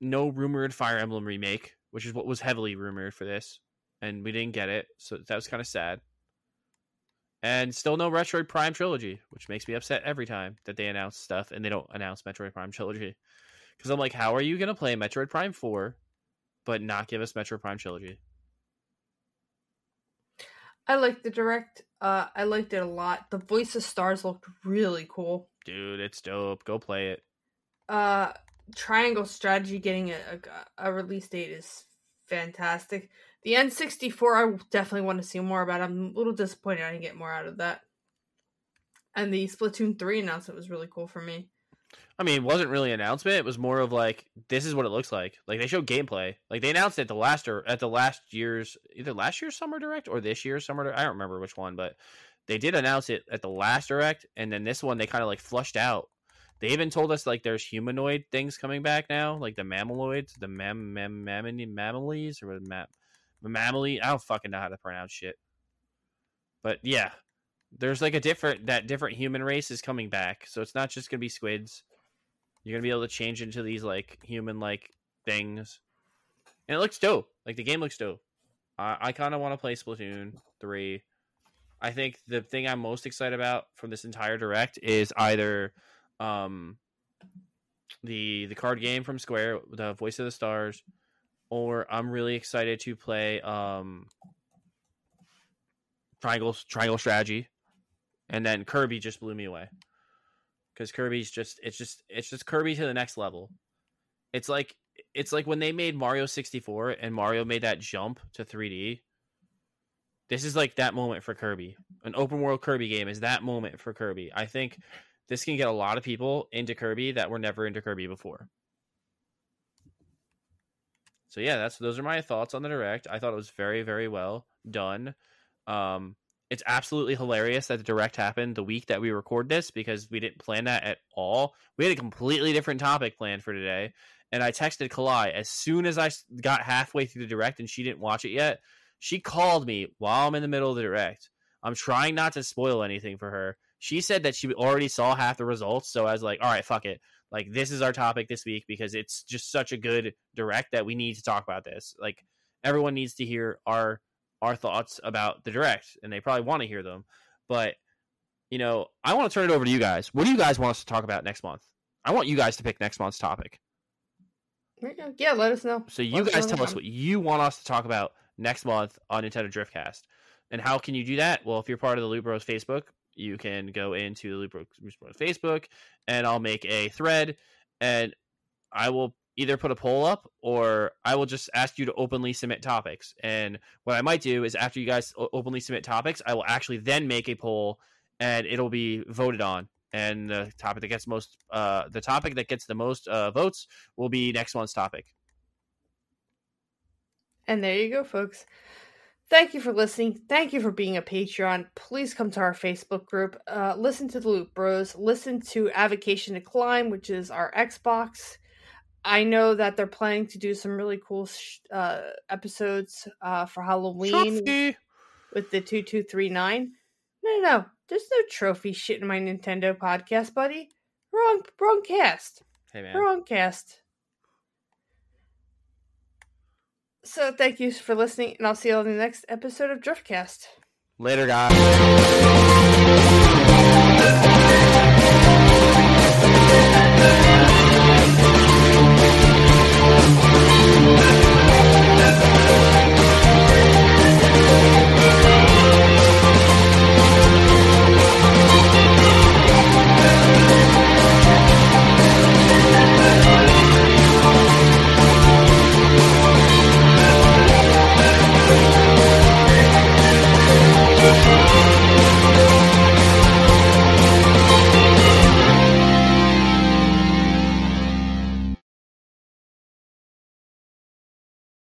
no rumored Fire Emblem remake, which is what was heavily rumored for this, and we didn't get it, so that was kind of sad. And still no Metroid Prime trilogy, which makes me upset every time that they announce stuff and they don't announce Metroid Prime trilogy. Because I'm like, how are you gonna play Metroid Prime Four, but not give us Metroid Prime trilogy? I liked the direct. Uh, I liked it a lot. The voice of stars looked really cool. Dude, it's dope. Go play it. Uh, Triangle Strategy getting a, a, a release date is fantastic. The N64, I definitely want to see more about. I'm a little disappointed I didn't get more out of that. And the Splatoon 3 announcement was really cool for me. I mean, it wasn't really an announcement. It was more of like, this is what it looks like. Like they showed gameplay. Like they announced it the last or at the last year's either last year's summer direct or this year's summer. Direct. I don't remember which one, but they did announce it at the last direct, and then this one they kind of like flushed out. They even told us like there's humanoid things coming back now, like the mammaloids, the mam mam mammalies or mam mammally. I don't fucking know how to pronounce shit. But yeah, there's like a different that different human race is coming back, so it's not just gonna be squids. You're gonna be able to change into these like human like things, and it looks dope. Like the game looks dope. I, I kind of want to play Splatoon three. I think the thing I'm most excited about from this entire direct is either um the the card game from Square, the Voice of the Stars, or I'm really excited to play um Triangle Triangle Strategy, and then Kirby just blew me away because Kirby's just it's just it's just Kirby to the next level. It's like it's like when they made Mario 64 and Mario made that jump to 3D. This is like that moment for Kirby. An open world Kirby game is that moment for Kirby. I think this can get a lot of people into Kirby that were never into Kirby before. So yeah, that's those are my thoughts on the direct. I thought it was very very well done. Um it's absolutely hilarious that the direct happened the week that we record this because we didn't plan that at all. We had a completely different topic planned for today, and I texted Kalai as soon as I got halfway through the direct and she didn't watch it yet. She called me while I'm in the middle of the direct. I'm trying not to spoil anything for her. She said that she already saw half the results, so I was like, "All right, fuck it. Like this is our topic this week because it's just such a good direct that we need to talk about this. Like everyone needs to hear our our thoughts about the direct, and they probably want to hear them. But you know, I want to turn it over to you guys. What do you guys want us to talk about next month? I want you guys to pick next month's topic. Yeah, let us know. So you let guys tell us what you want us to talk about next month on Nintendo Driftcast. And how can you do that? Well, if you're part of the Loot Bros Facebook, you can go into the Bros Facebook, and I'll make a thread, and I will either put a poll up or I will just ask you to openly submit topics. And what I might do is after you guys openly submit topics, I will actually then make a poll and it'll be voted on. And the topic that gets most, uh, the topic that gets the most uh, votes will be next month's topic. And there you go, folks. Thank you for listening. Thank you for being a Patreon. Please come to our Facebook group. Uh, listen to the Loot Bros. Listen to Avocation to Climb, which is our Xbox I know that they're planning to do some really cool sh- uh, episodes uh, for Halloween trophy. with the two two three nine. No, no, no. There's no trophy shit in my Nintendo podcast, buddy. Wrong, wrong cast. Hey man, wrong cast. So thank you for listening, and I'll see you on the next episode of Driftcast. Later, guys.